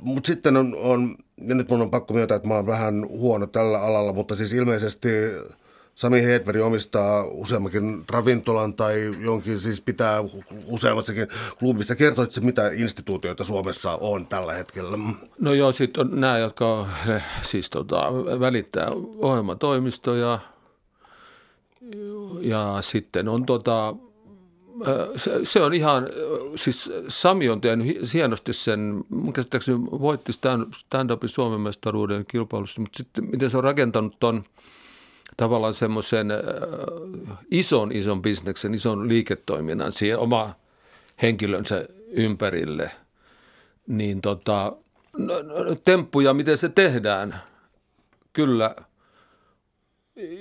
mutta sitten on, on, ja nyt mun on pakko myöntää, että mä oon vähän huono tällä alalla, mutta siis ilmeisesti Sami Hedberg omistaa useammankin ravintolan tai jonkin, siis pitää useammassakin klubissa. Kertoitko mitä instituutioita Suomessa on tällä hetkellä? No joo, sitten on nämä, jotka siis tota, välittää ohjelmatoimistoja ja sitten on tota, se, se on ihan, siis Sami on tehnyt hienosti sen, käsittääkseni voitti stand-upin Suomen mestaruuden kilpailussa, mutta sitten miten se on rakentanut ton – tavallaan semmoisen ison, ison bisneksen, ison liiketoiminnan siihen oma henkilönsä ympärille, niin tota, no, no, temppuja, miten se tehdään, kyllä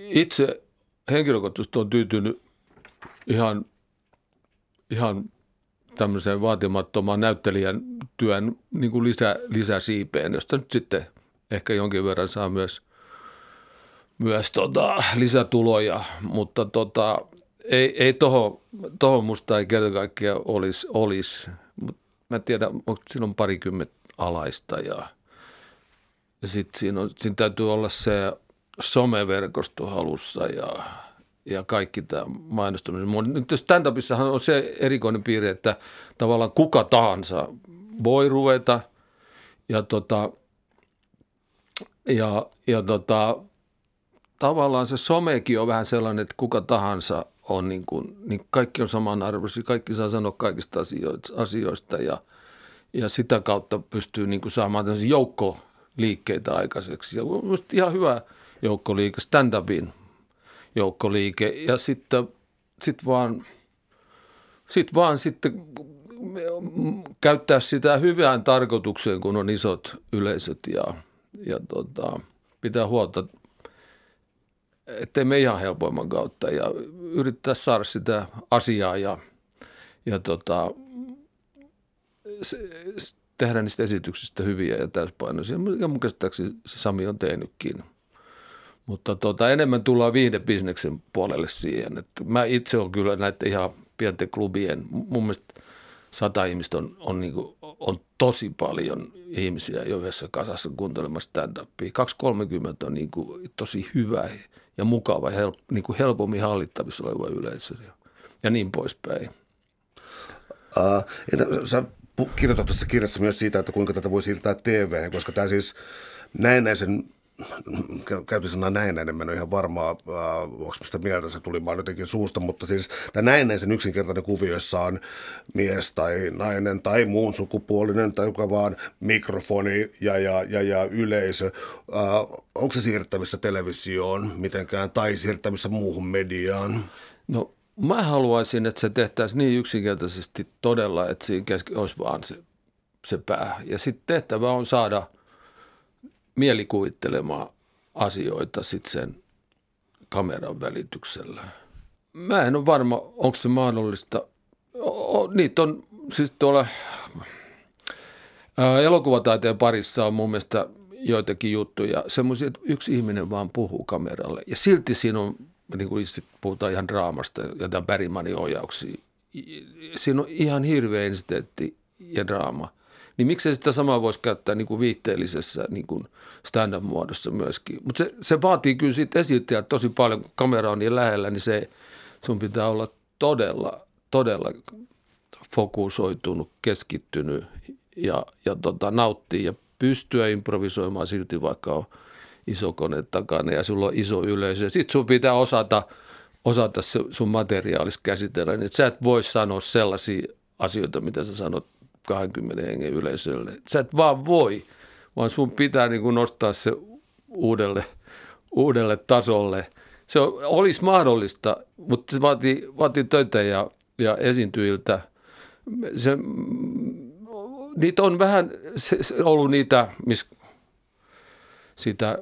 itse henkilökohtaisesti on tyytynyt ihan, ihan tämmöiseen vaatimattomaan näyttelijän työn niin kuin lisä, lisäsiipeen, josta nyt sitten ehkä jonkin verran saa myös – myös tota, lisätuloja, mutta tota, ei, ei tohon, tohon musta ei kerta kaikkiaan olisi, olis. Mut mä tiedän, onko siinä on parikymmentä alaista ja, ja sitten siinä, siinä täytyy olla se someverkosto halussa ja, ja kaikki tämä mainostaminen. Nyt stand-upissahan on se erikoinen piirre, että tavallaan kuka tahansa voi ruveta ja, tota, ja, ja tota, tavallaan se somekin on vähän sellainen, että kuka tahansa on niin kuin, niin kaikki on samanarvoisia, kaikki saa sanoa kaikista asioista ja, ja sitä kautta pystyy niin kuin saamaan tämmöisiä joukkoliikkeitä aikaiseksi. Ja ihan hyvä joukkoliike, stand-upin joukkoliike ja sitten sit vaan, sit vaan sitten käyttää sitä hyvään tarkoitukseen, kun on isot yleisöt ja, ja tota, pitää huolta – ettei me ihan helpoimman kautta ja yrittää saada sitä asiaa ja, ja tota, se, tehdä niistä esityksistä hyviä ja täyspainoisia. Ja mun käsittääkseni se Sami on tehnytkin. Mutta tota, enemmän tullaan viihdebisneksen puolelle siihen. Että mä itse olen kyllä näiden ihan pienten klubien, mun mielestä sata ihmistä on, on niin on tosi paljon ihmisiä jo yhdessä kasassa kuuntelemassa stand-upia. 230 on niin kuin tosi hyvä ja mukava ja help, niin kuin helpommin hallittavissa oleva yleisö ja, niin poispäin. Uh, sä kirjoitat tuossa kirjassa myös siitä, että kuinka tätä voi siirtää TV, koska tämä siis näennäisen käytin näennäinen, mä en ole ihan varmaa, äh, onko sitä mieltä, se tuli vaan jotenkin suusta, mutta siis tämä näennäisen yksinkertainen kuvio, jossa on mies tai nainen tai muun sukupuolinen tai joka vaan mikrofoni ja, ja, ja, ja yleisö, äh, onko se siirtävissä televisioon mitenkään tai siirtävissä muuhun mediaan? No mä haluaisin, että se tehtäisiin niin yksinkertaisesti todella, että siinä olisi vaan se, se pää. Ja sitten tehtävä on saada – mielikuvittelemaan asioita sitten sen kameran välityksellä. Mä en ole varma, onko se mahdollista. O, niitä on siis tuolla ää, elokuvataiteen parissa on mun mielestä joitakin juttuja, semmoisia, että yksi ihminen vaan puhuu kameralle. Ja silti siinä on, niin kuin puhutaan ihan draamasta ja Bergmanin ohjauksia, siinä on ihan hirveä insiteetti ja draama – niin miksei sitä samaa voisi käyttää niin kuin viihteellisessä niin kuin stand-up-muodossa myöskin. Mutta se, se vaatii kyllä siitä esittäjältä tosi paljon, kun kamera on niin lähellä, niin se, sun pitää olla todella, todella fokusoitunut, keskittynyt ja, ja tota, nauttia ja pystyä improvisoimaan silti, vaikka on iso kone takana ja sulla on iso yleisö. Sitten sun pitää osata, osata se sun materiaalis käsitellä, niin sä et voi sanoa sellaisia asioita, mitä sä sanot 20 hengen yleisölle. Sä et vaan voi, vaan sun pitää niin kuin nostaa se uudelle, uudelle tasolle. Se olisi mahdollista, mutta se vaatii, vaatii töitä ja, ja esiintyjiltä. Se, niitä on vähän se, se ollut niitä, missä sitä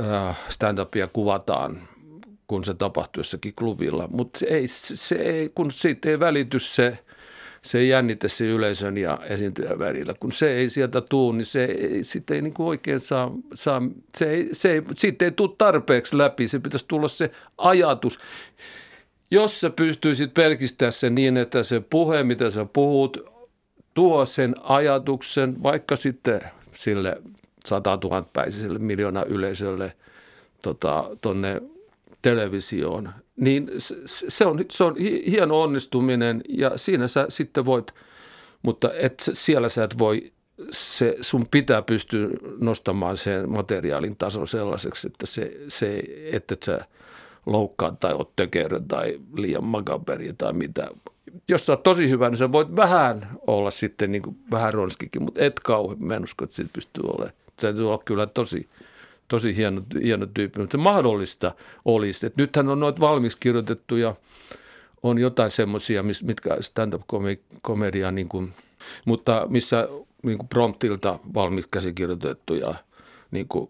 äh, stand-upia kuvataan, kun se tapahtuu jossakin klubilla. Mutta se ei, se ei, kun siitä ei välity se – se jännite se yleisön ja esiintyjän välillä. Kun se ei sieltä tuu, niin se ei, sit ei niin kuin oikein saa, saa se ei, se ei, siitä ei tule tarpeeksi läpi. Se pitäisi tulla se ajatus. Jos sä pystyisit pelkistämään sen niin, että se puhe, mitä sä puhut, tuo sen ajatuksen vaikka sitten sille 100 000 päiselle miljoona yleisölle tota, tonne televisioon, niin se on, se on hieno onnistuminen ja siinä sä sitten voit, mutta et, siellä sä et voi, se, sun pitää pystyä nostamaan sen materiaalin tason sellaiseksi, että se, se että et sä loukkaa tai oot tökerö tai liian makaberi tai mitä. Jos sä oot tosi hyvä, niin sä voit vähän olla sitten niin kuin vähän ronskikin, mutta et kauhean. Mä en usko, että siitä pystyy olemaan. Täytyy olla kyllä tosi, tosi hieno, hieno tyyppi, mutta mahdollista olisi. Että nythän on noita valmiiksi kirjoitettuja, on jotain semmoisia, mitkä stand-up-komedia, niin kuin, mutta missä niin kuin promptilta valmiiksi käsikirjoitettuja, niin kuin,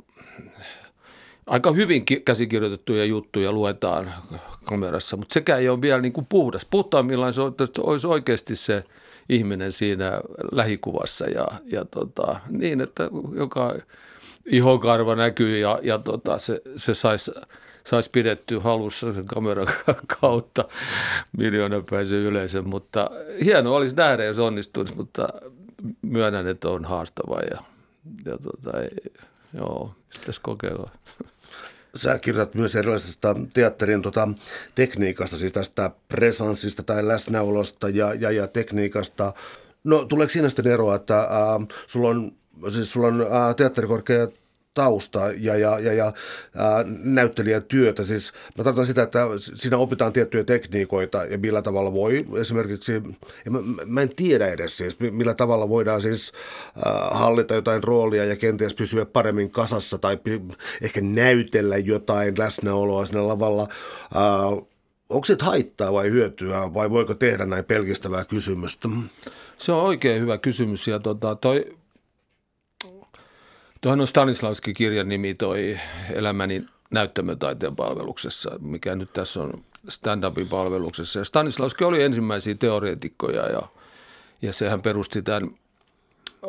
aika hyvin käsikirjoitettuja juttuja luetaan kamerassa, mutta sekä ei ole vielä niin kuin puhdas. Puhtaimmillaan se olisi oikeasti se ihminen siinä lähikuvassa ja, ja tota, niin, että joka ihokarva näkyy ja, ja tota, se, se saisi sais pidettyä halussa sen kameran kautta miljoonapäisen yleisön, mutta hieno olisi nähdä, jos onnistuisi, mutta myönnän, että on haastava ja, ja tota, ei, joo, pitäisi kokeilla. Sä kirjoitat myös erilaisesta teatterin tota, tekniikasta, siis tästä presanssista tai läsnäolosta ja, ja, ja tekniikasta. No tuleeko siinä sitten eroa, että äh, sulla on siis sulla on ää, teatterikorkea tausta ja, ja, ja, ja ää, näyttelijän työtä. Siis mä tarkoitan sitä, että siinä opitaan tiettyjä tekniikoita ja millä tavalla voi esimerkiksi, mä, mä en tiedä edes siis, millä tavalla voidaan siis ää, hallita jotain roolia ja kenties pysyä paremmin kasassa tai ehkä näytellä jotain läsnäoloa siinä lavalla. Ää, onko se haittaa vai hyötyä vai voiko tehdä näin pelkistävää kysymystä? Se on oikein hyvä kysymys ja tota, toi Tuohan on Stanislavskin kirjan nimi toi Elämäni näyttämötaiteen palveluksessa, mikä nyt tässä on stand-upin palveluksessa. Ja Stanislavski oli ensimmäisiä teoreetikkoja ja, ja sehän perusti tämän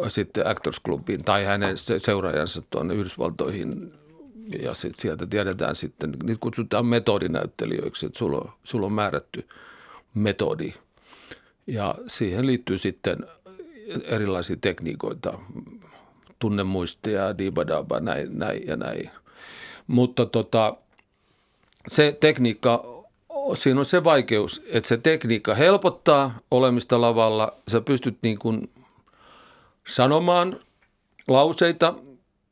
sitten Actors Clubiin tai hänen seuraajansa tuonne Yhdysvaltoihin. Ja sit sieltä tiedetään sitten, niitä kutsutaan metodinäyttelijöiksi, että sulla on, sulla on määrätty metodi. Ja siihen liittyy sitten erilaisia tekniikoita, tunnemuistia, dibadaba, näin, näin ja näin. Mutta tota, se tekniikka, siinä on se vaikeus, että se tekniikka helpottaa olemista lavalla. Sä pystyt niin kuin sanomaan lauseita,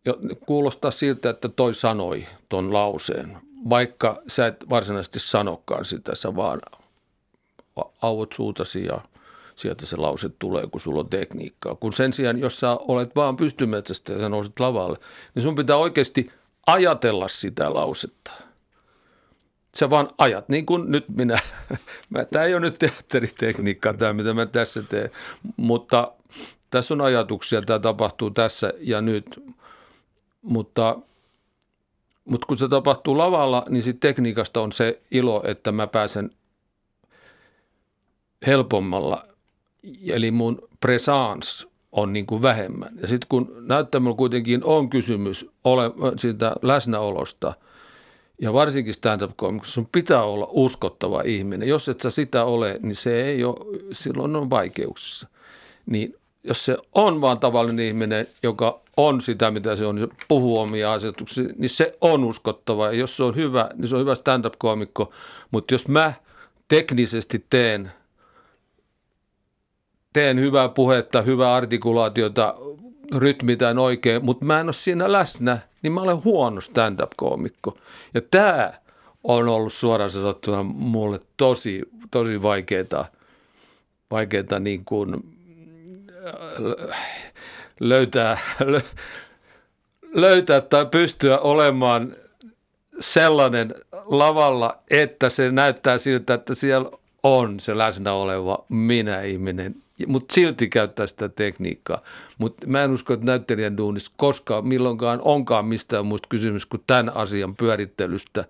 ja kuulostaa siltä, että toi sanoi ton lauseen, vaikka sä et varsinaisesti sanokaan sitä, sä vaan auot suutasi ja sieltä se lause tulee, kun sulla on tekniikkaa. Kun sen sijaan, jos sä olet vaan pystymetsästä ja sä nouset lavalle, niin sun pitää oikeasti ajatella sitä lausetta. Sä vaan ajat, niin kuin nyt minä. Tämä ei ole nyt teatteritekniikkaa tämä, mitä mä tässä teen, mutta tässä on ajatuksia, tämä tapahtuu tässä ja nyt. Mutta, mutta kun se tapahtuu lavalla, niin sitten tekniikasta on se ilo, että mä pääsen helpommalla, eli mun presence on niin kuin vähemmän. Ja sitten kun näyttämällä kuitenkin on kysymys ole, siitä läsnäolosta, ja varsinkin stand-up komikossa sun pitää olla uskottava ihminen. Jos et sä sitä ole, niin se ei ole, silloin on vaikeuksissa. Niin jos se on vaan tavallinen ihminen, joka on sitä, mitä se on, niin se puhuu omia asetuksia, niin se on uskottava. Ja jos se on hyvä, niin se on hyvä stand-up-koomikko. Mutta jos mä teknisesti teen, teen hyvää puhetta, hyvää artikulaatiota, rytmitään oikein, mutta mä en ole siinä läsnä, niin mä olen huono stand-up-koomikko. Ja tämä on ollut suoraan sanottuna mulle tosi, tosi vaikeaa, vaikeaa niin kuin löytää, löytää tai pystyä olemaan sellainen lavalla, että se näyttää siltä, että siellä on se läsnä oleva minä-ihminen, mutta silti käyttää sitä tekniikkaa. Mutta mä en usko, että näyttelijän duunissa koskaan milloinkaan onkaan mistään muista kysymys kuin tämän asian pyörittelystä.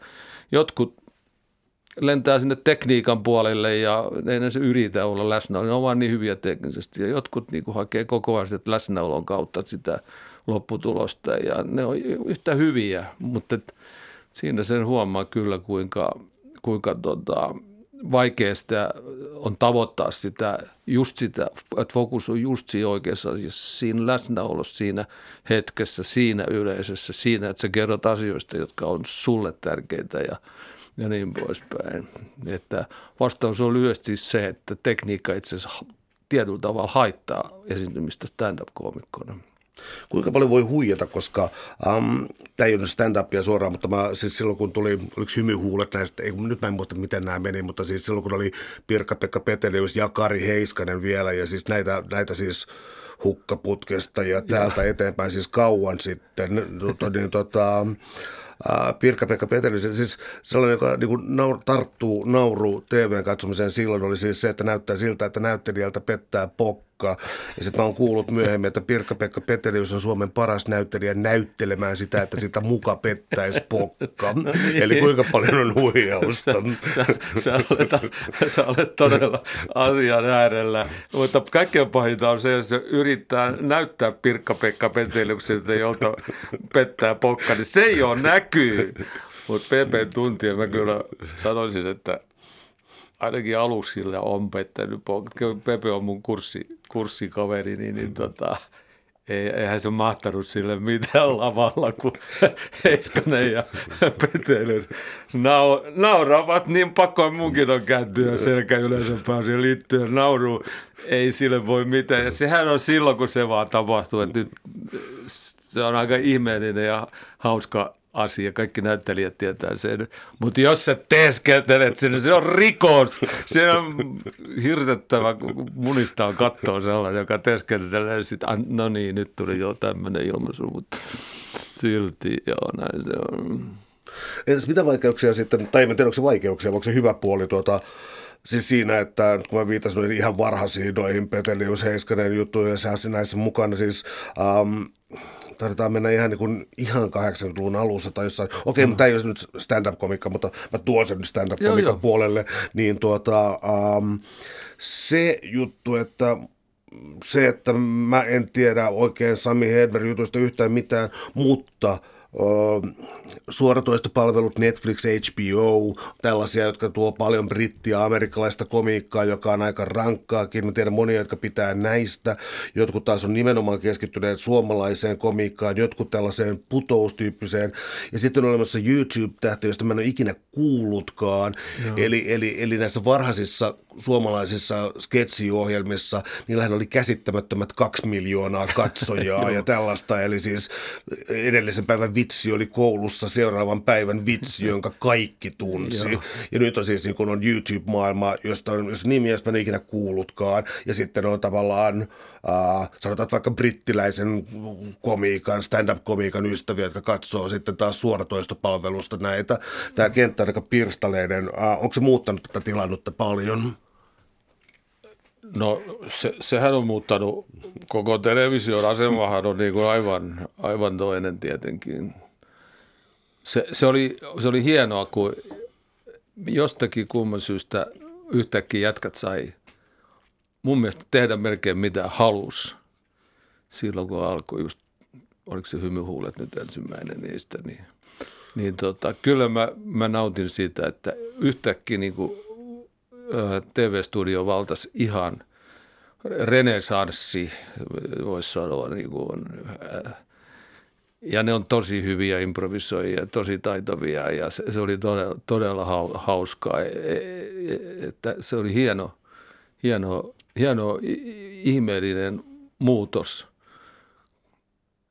Jotkut lentää sinne tekniikan puolelle ja ei se yritä olla läsnä. Ne on vaan niin hyviä teknisesti ja jotkut niin hakee koko ajan sitä läsnäolon kautta sitä lopputulosta ja ne on yhtä hyviä, mutta siinä sen huomaa kyllä kuinka, kuinka tota, vaikea sitä on tavoittaa sitä, just sitä, että fokus on just siinä oikeassa asiassa, siinä läsnäolossa, siinä hetkessä, siinä yleisössä, siinä, että sä kerrot asioista, jotka on sulle tärkeitä ja – ja niin poispäin. Että vastaus on lyhyesti se, että tekniikka itse asiassa tietyllä tavalla haittaa esiintymistä stand-up-koomikkona. Kuinka paljon voi huijata, koska um, tämä ei ole stand-upia suoraan, mutta mä, siis silloin kun tuli, oliko hymyhuulet näistä, ei, nyt mä en muista miten nämä meni, mutta siis silloin kun oli Pirkka-Pekka Petelius ja Kari Heiskanen vielä ja siis näitä, näitä siis hukkaputkesta ja täältä ja. eteenpäin siis kauan sitten, niin tota, Pirkka-Pekka Petelisen, siis sellainen, joka niin kuin naur, tarttuu nauru TVn katsomiseen silloin oli siis se, että näyttää siltä, että näyttelijältä pettää pok Pokka. Ja sitten mä oon kuullut myöhemmin, että Pirkka-Pekka Petelius on Suomen paras näyttelijä näyttelemään sitä, että sitä muka pettäisi Pokka. No niin. Eli kuinka paljon on huijausta. Sä, sä, olet, sä olet todella asian äärellä. Mutta kaikkein pahinta on se, jos yrittää näyttää Pirkka-Pekka Peteliukselta, jolta pettää Pokka, niin se ei ole näkyy. Mutta PP tuntien mä kyllä sanoisin, että ainakin aluksilla on pettänyt. Pepe on mun kurssi, kurssikaveri, niin, niin tota, ei, eihän se mahtanut sille mitään lavalla, kun Heiskanen ja Petely nau, nauravat, niin pakko munkin on kääntyä selkä yleensä pääsi liittyen nauruun. Ei sille voi mitään. Ja sehän on silloin, kun se vaan tapahtuu. Että nyt se on aika ihmeellinen ja hauska asia. Kaikki näyttelijät tietää sen. Mutta jos sä teeskentelet sinne, se on rikos. Se on hirtettävä, kun munista on kattoa sellainen, joka teeskentelee. Sitten, no niin, nyt tuli jo tämmöinen ilmaisu, mutta silti joo, näin se on. Entäs mitä vaikeuksia sitten, tai en tiedä, onko se vaikeuksia, onko se hyvä puoli tuota, Siis siinä, että kun mä viitasin niin ihan varhaisiin noihin Petelius Heiskanen juttuihin ja näissä mukana, siis um, taidetaan mennä ihan, niin kuin, ihan 80-luvun alussa tai jossain. Okei, okay, mm. mutta tämä ei ole nyt stand-up-komikka, mutta mä tuon sen stand-up-komikan puolelle. Niin tuota, um, se juttu, että se, että mä en tiedä oikein Sami Hedberg jutuista yhtään mitään, mutta uh, suoratoistopalvelut, Netflix, HBO, tällaisia, jotka tuo paljon brittiä, amerikkalaista komiikkaa, joka on aika rankkaakin. Mä tiedän monia, jotka pitää näistä. Jotkut taas on nimenomaan keskittyneet suomalaiseen komiikkaan, jotkut tällaiseen putoustyyppiseen. Ja sitten on olemassa YouTube-tähti, josta mä en ole ikinä kuullutkaan. Eli, eli, eli näissä varhaisissa suomalaisissa sketsiohjelmissa, niillähän oli käsittämättömät kaksi miljoonaa katsojaa ja tällaista. Eli siis edellisen päivän vitsi oli koulussa seuraavan päivän vitsi, jonka kaikki tunsi. ja nyt on siis niin kun on YouTube-maailma, josta on jos nimi, josta en ikinä kuullutkaan. Ja sitten on tavallaan, äh, sanotaan vaikka brittiläisen komiikan, stand-up-komiikan ystäviä, jotka katsoo sitten taas suoratoistopalvelusta näitä. Tämä kenttä on aika pirstaleinen. Äh, onko se muuttanut tätä tilannutta paljon? No se, sehän on muuttanut, koko television asemahan on niin kuin aivan, aivan toinen tietenkin. Se, se, oli, se oli hienoa, kun jostakin kumman syystä yhtäkkiä jätkät sai mun mielestä tehdä melkein mitä halus silloin, kun alkoi just, oliko se hymyhuulet nyt ensimmäinen niistä, niin, niin tota, kyllä mä, mä nautin siitä, että yhtäkkiä niin kuin TV-studio valtas ihan renesanssi, voisi sanoa. Niin kuin, ja ne on tosi hyviä improvisoijia, tosi taitavia ja se, se oli todella, todella hauskaa. E, e, että se oli hieno, hieno, hieno ihmeellinen muutos.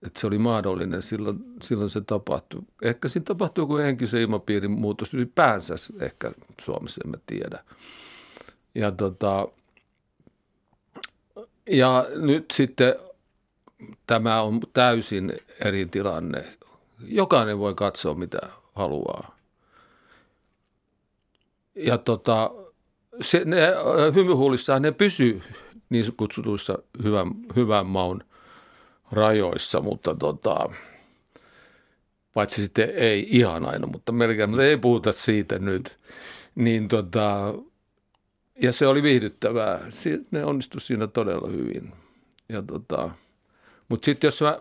Että se oli mahdollinen, silloin, silloin se tapahtui. Ehkä siinä tapahtui joku henkisen ilmapiirin muutos ylipäänsä ehkä Suomessa, en mä tiedä. Ja, tota, ja nyt sitten tämä on täysin eri tilanne. Jokainen voi katsoa mitä haluaa. Ja tota, se, ne, hymyhuulissa ne pysyy niin kutsutuissa hyvän, hyvän maun rajoissa, mutta tota, paitsi sitten ei ihan aina, mutta melkein, mutta ei puhuta siitä nyt. Niin tota, ja se oli viihdyttävää. Ne onnistu siinä todella hyvin. Ja tota, mutta sitten jos mä,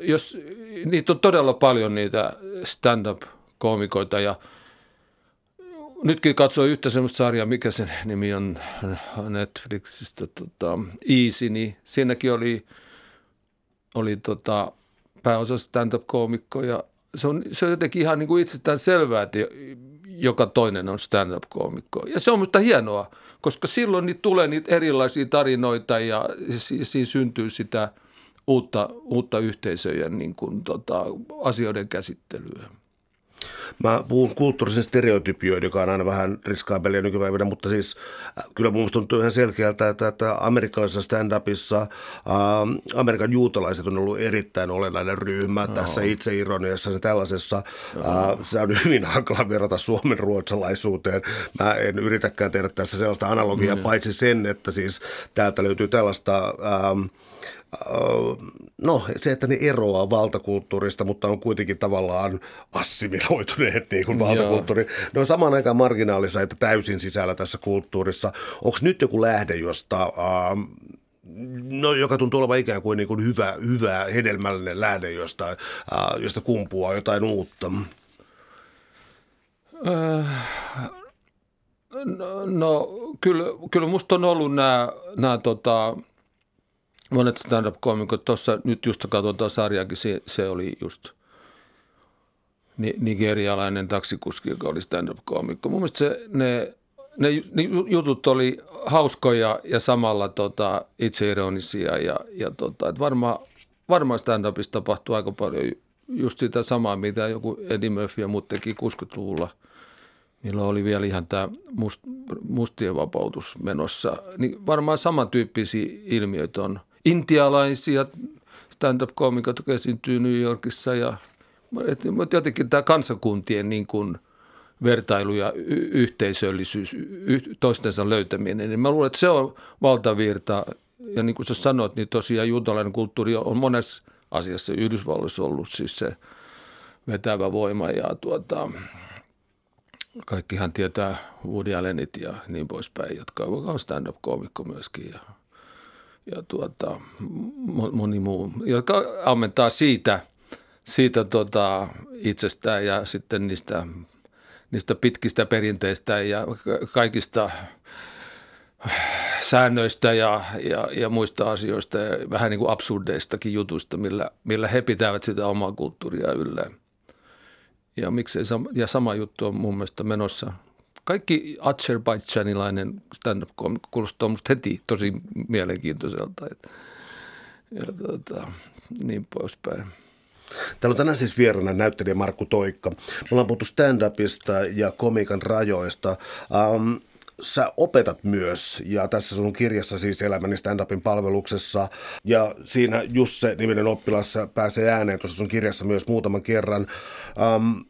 jos, niitä on todella paljon niitä stand-up-koomikoita ja nytkin katsoin yhtä semmoista sarjaa, mikä sen nimi on Netflixistä, tota, Easy, niin siinäkin oli, oli tota, pääosa stand-up-koomikko ja se on, se on jotenkin ihan niin kuin itsestään selvää, että joka toinen on stand-up-koomikko. Ja se on minusta hienoa, koska silloin niitä tulee niitä erilaisia tarinoita ja siinä syntyy sitä uutta, uutta yhteisöjen niin kuin, tota, asioiden käsittelyä. Mä puhun kulttuurisen stereotypioiden, joka on aina vähän riskaabelia nykypäivänä, mutta siis äh, kyllä mun tuntuu ihan selkeältä, että, että amerikkalaisessa stand-upissa äh, Amerikan juutalaiset on ollut erittäin olennainen ryhmä no. tässä itseironiassa ja tällaisessa. Äh, sitä on hyvin hankala verrata Suomen ruotsalaisuuteen. Mä en yritäkään tehdä tässä sellaista analogiaa, no. paitsi sen, että siis täältä löytyy tällaista... Ähm, no se, että ne eroaa valtakulttuurista, mutta on kuitenkin tavallaan assimiloituneet niin kuin valtakulttuuri. Joo. Ne on samaan aikaan marginaalissa, että täysin sisällä tässä kulttuurissa. Onko nyt joku lähde, josta... no, joka tuntuu olevan ikään kuin, niin kuin hyvä, hyvä, hedelmällinen lähde, josta, josta kumpuaa jotain uutta? no, no kyllä, kyllä musta on ollut nämä, nämä tota, monet stand-up-komikot, tuossa nyt just katsotaan sarjaakin, se, se oli just nigerialainen taksikuski, joka oli stand-up-komikko. Mun mielestä se, ne, ne, ne jutut oli hauskoja ja samalla tota, itseironisia ja, ja tota, et varmaan varma stand-upissa tapahtuu aika paljon just sitä samaa, mitä joku Eddie Murphy ja muut teki 60-luvulla – milloin oli vielä ihan tämä must, mustien vapautus menossa, niin varmaan samantyyppisiä ilmiöitä on intialaisia stand-up-koomikot, jotka esiintyy New Yorkissa ja mutta jotenkin tämä kansakuntien niin kuin vertailu ja yhteisöllisyys, toistensa löytäminen, niin mä luulen, että se on valtavirta. Ja niin kuin sä sanoit, niin tosiaan juutalainen kulttuuri on monessa asiassa Yhdysvalloissa ollut siis se vetävä voima ja tuota, kaikkihan tietää Woody Allenit ja niin poispäin, jotka on stand-up-koomikko myöskin ja – ja tuota, moni muu, jotka ammentaa siitä, siitä tota, itsestään ja sitten niistä, niistä pitkistä perinteistä ja kaikista säännöistä ja, ja, ja muista asioista ja vähän niin kuin absurdeistakin jutuista, millä, millä he pitävät sitä omaa kulttuuria yllä. Ja, miksei, ja sama juttu on mun mielestä menossa. Kaikki Azerbaijanilainen stand-up kuulostaa musta heti tosi mielenkiintoiselta. Ja, tota, niin poispäin. Täällä on tänään siis vieraana näyttelijä Markku Toikka. Me ollaan puhuttu stand-upista ja komikan rajoista. Um, sä opetat myös, ja tässä sun kirjassa siis Elämäni stand-upin palveluksessa, ja siinä just se niminen oppilas pääsee ääneen tuossa sun kirjassa myös muutaman kerran. Um,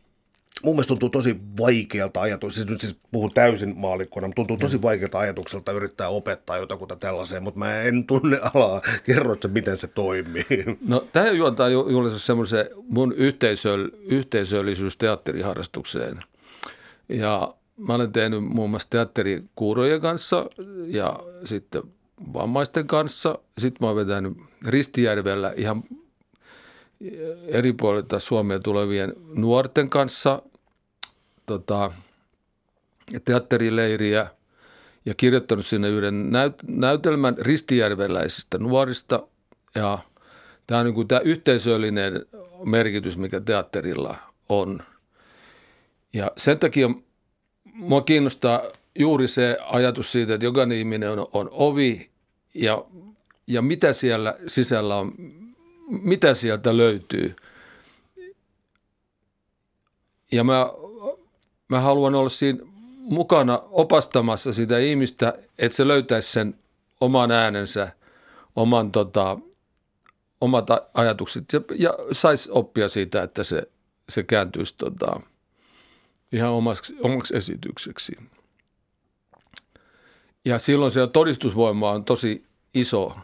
mun mielestä tuntuu tosi vaikealta ajatus, siis nyt siis puhun täysin maalikkona, mutta tuntuu tosi vaikealta ajatukselta yrittää opettaa jotakuta tällaiseen, mutta mä en tunne alaa. Kerro, että miten se toimii. No tähän juontaa juuri semmoisen mun yhteisöll, yhteisöllisyys teatteriharrastukseen. Ja mä olen tehnyt muun muassa teatterikuurojen kanssa ja sitten vammaisten kanssa. Sitten mä olen vetänyt Ristijärvellä ihan eri puolilta Suomea tulevien nuorten kanssa tota, teatterileiriä ja kirjoittanut sinne yhden näyt- näytelmän ristijärveläisistä nuorista. Ja tämä on niin kuin tämä yhteisöllinen merkitys, mikä teatterilla on. Ja sen takia mua kiinnostaa juuri se ajatus siitä, että jokainen ihminen on, on ovi ja, ja mitä siellä sisällä on, mitä sieltä löytyy. Ja mä, mä haluan olla siinä mukana opastamassa sitä ihmistä, että se löytäisi sen oman äänensä, oman tota, omat ajatukset ja, ja saisi oppia siitä, että se, se kääntyisi tota, ihan omaksi, omaksi esitykseksi. Ja silloin se todistusvoima on tosi iso,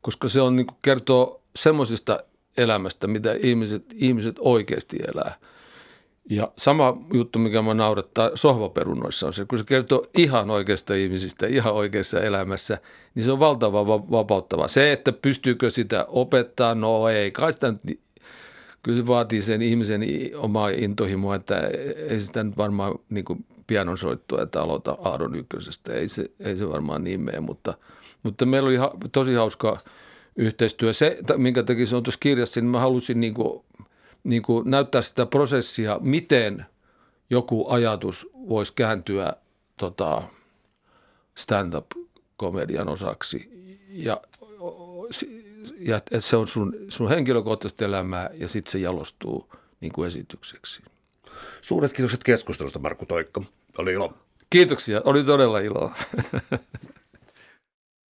koska se on niin kertoo semmoisista elämästä, mitä ihmiset, ihmiset oikeasti elää. Ja sama juttu, mikä mä naurattaa sohvaperunoissa on se, kun se kertoo ihan oikeasta ihmisistä, ihan oikeassa elämässä, niin se on valtava vapauttava. Se, että pystyykö sitä opettaa, no ei, kai sitä kyllä se vaatii sen ihmisen omaa intohimoa, että ei sitä nyt varmaan niin kuin pianon soittua, että aloita Aadon ykkösestä. Ei se, ei se varmaan niin mene, mutta, mutta meillä oli ha, tosi hauska yhteistyö. Se, minkä takia se on tuossa kirjassa, niin mä halusin niin kuin, niin kuin näyttää sitä prosessia, miten joku ajatus voisi kääntyä tota, stand-up-komedian osaksi. Ja ja että se on sun, sun henkilökohtaista elämää ja sitten se jalostuu niin kuin esitykseksi. Suuret kiitokset keskustelusta, Markku Toikka. Oli ilo. Kiitoksia, oli todella iloa.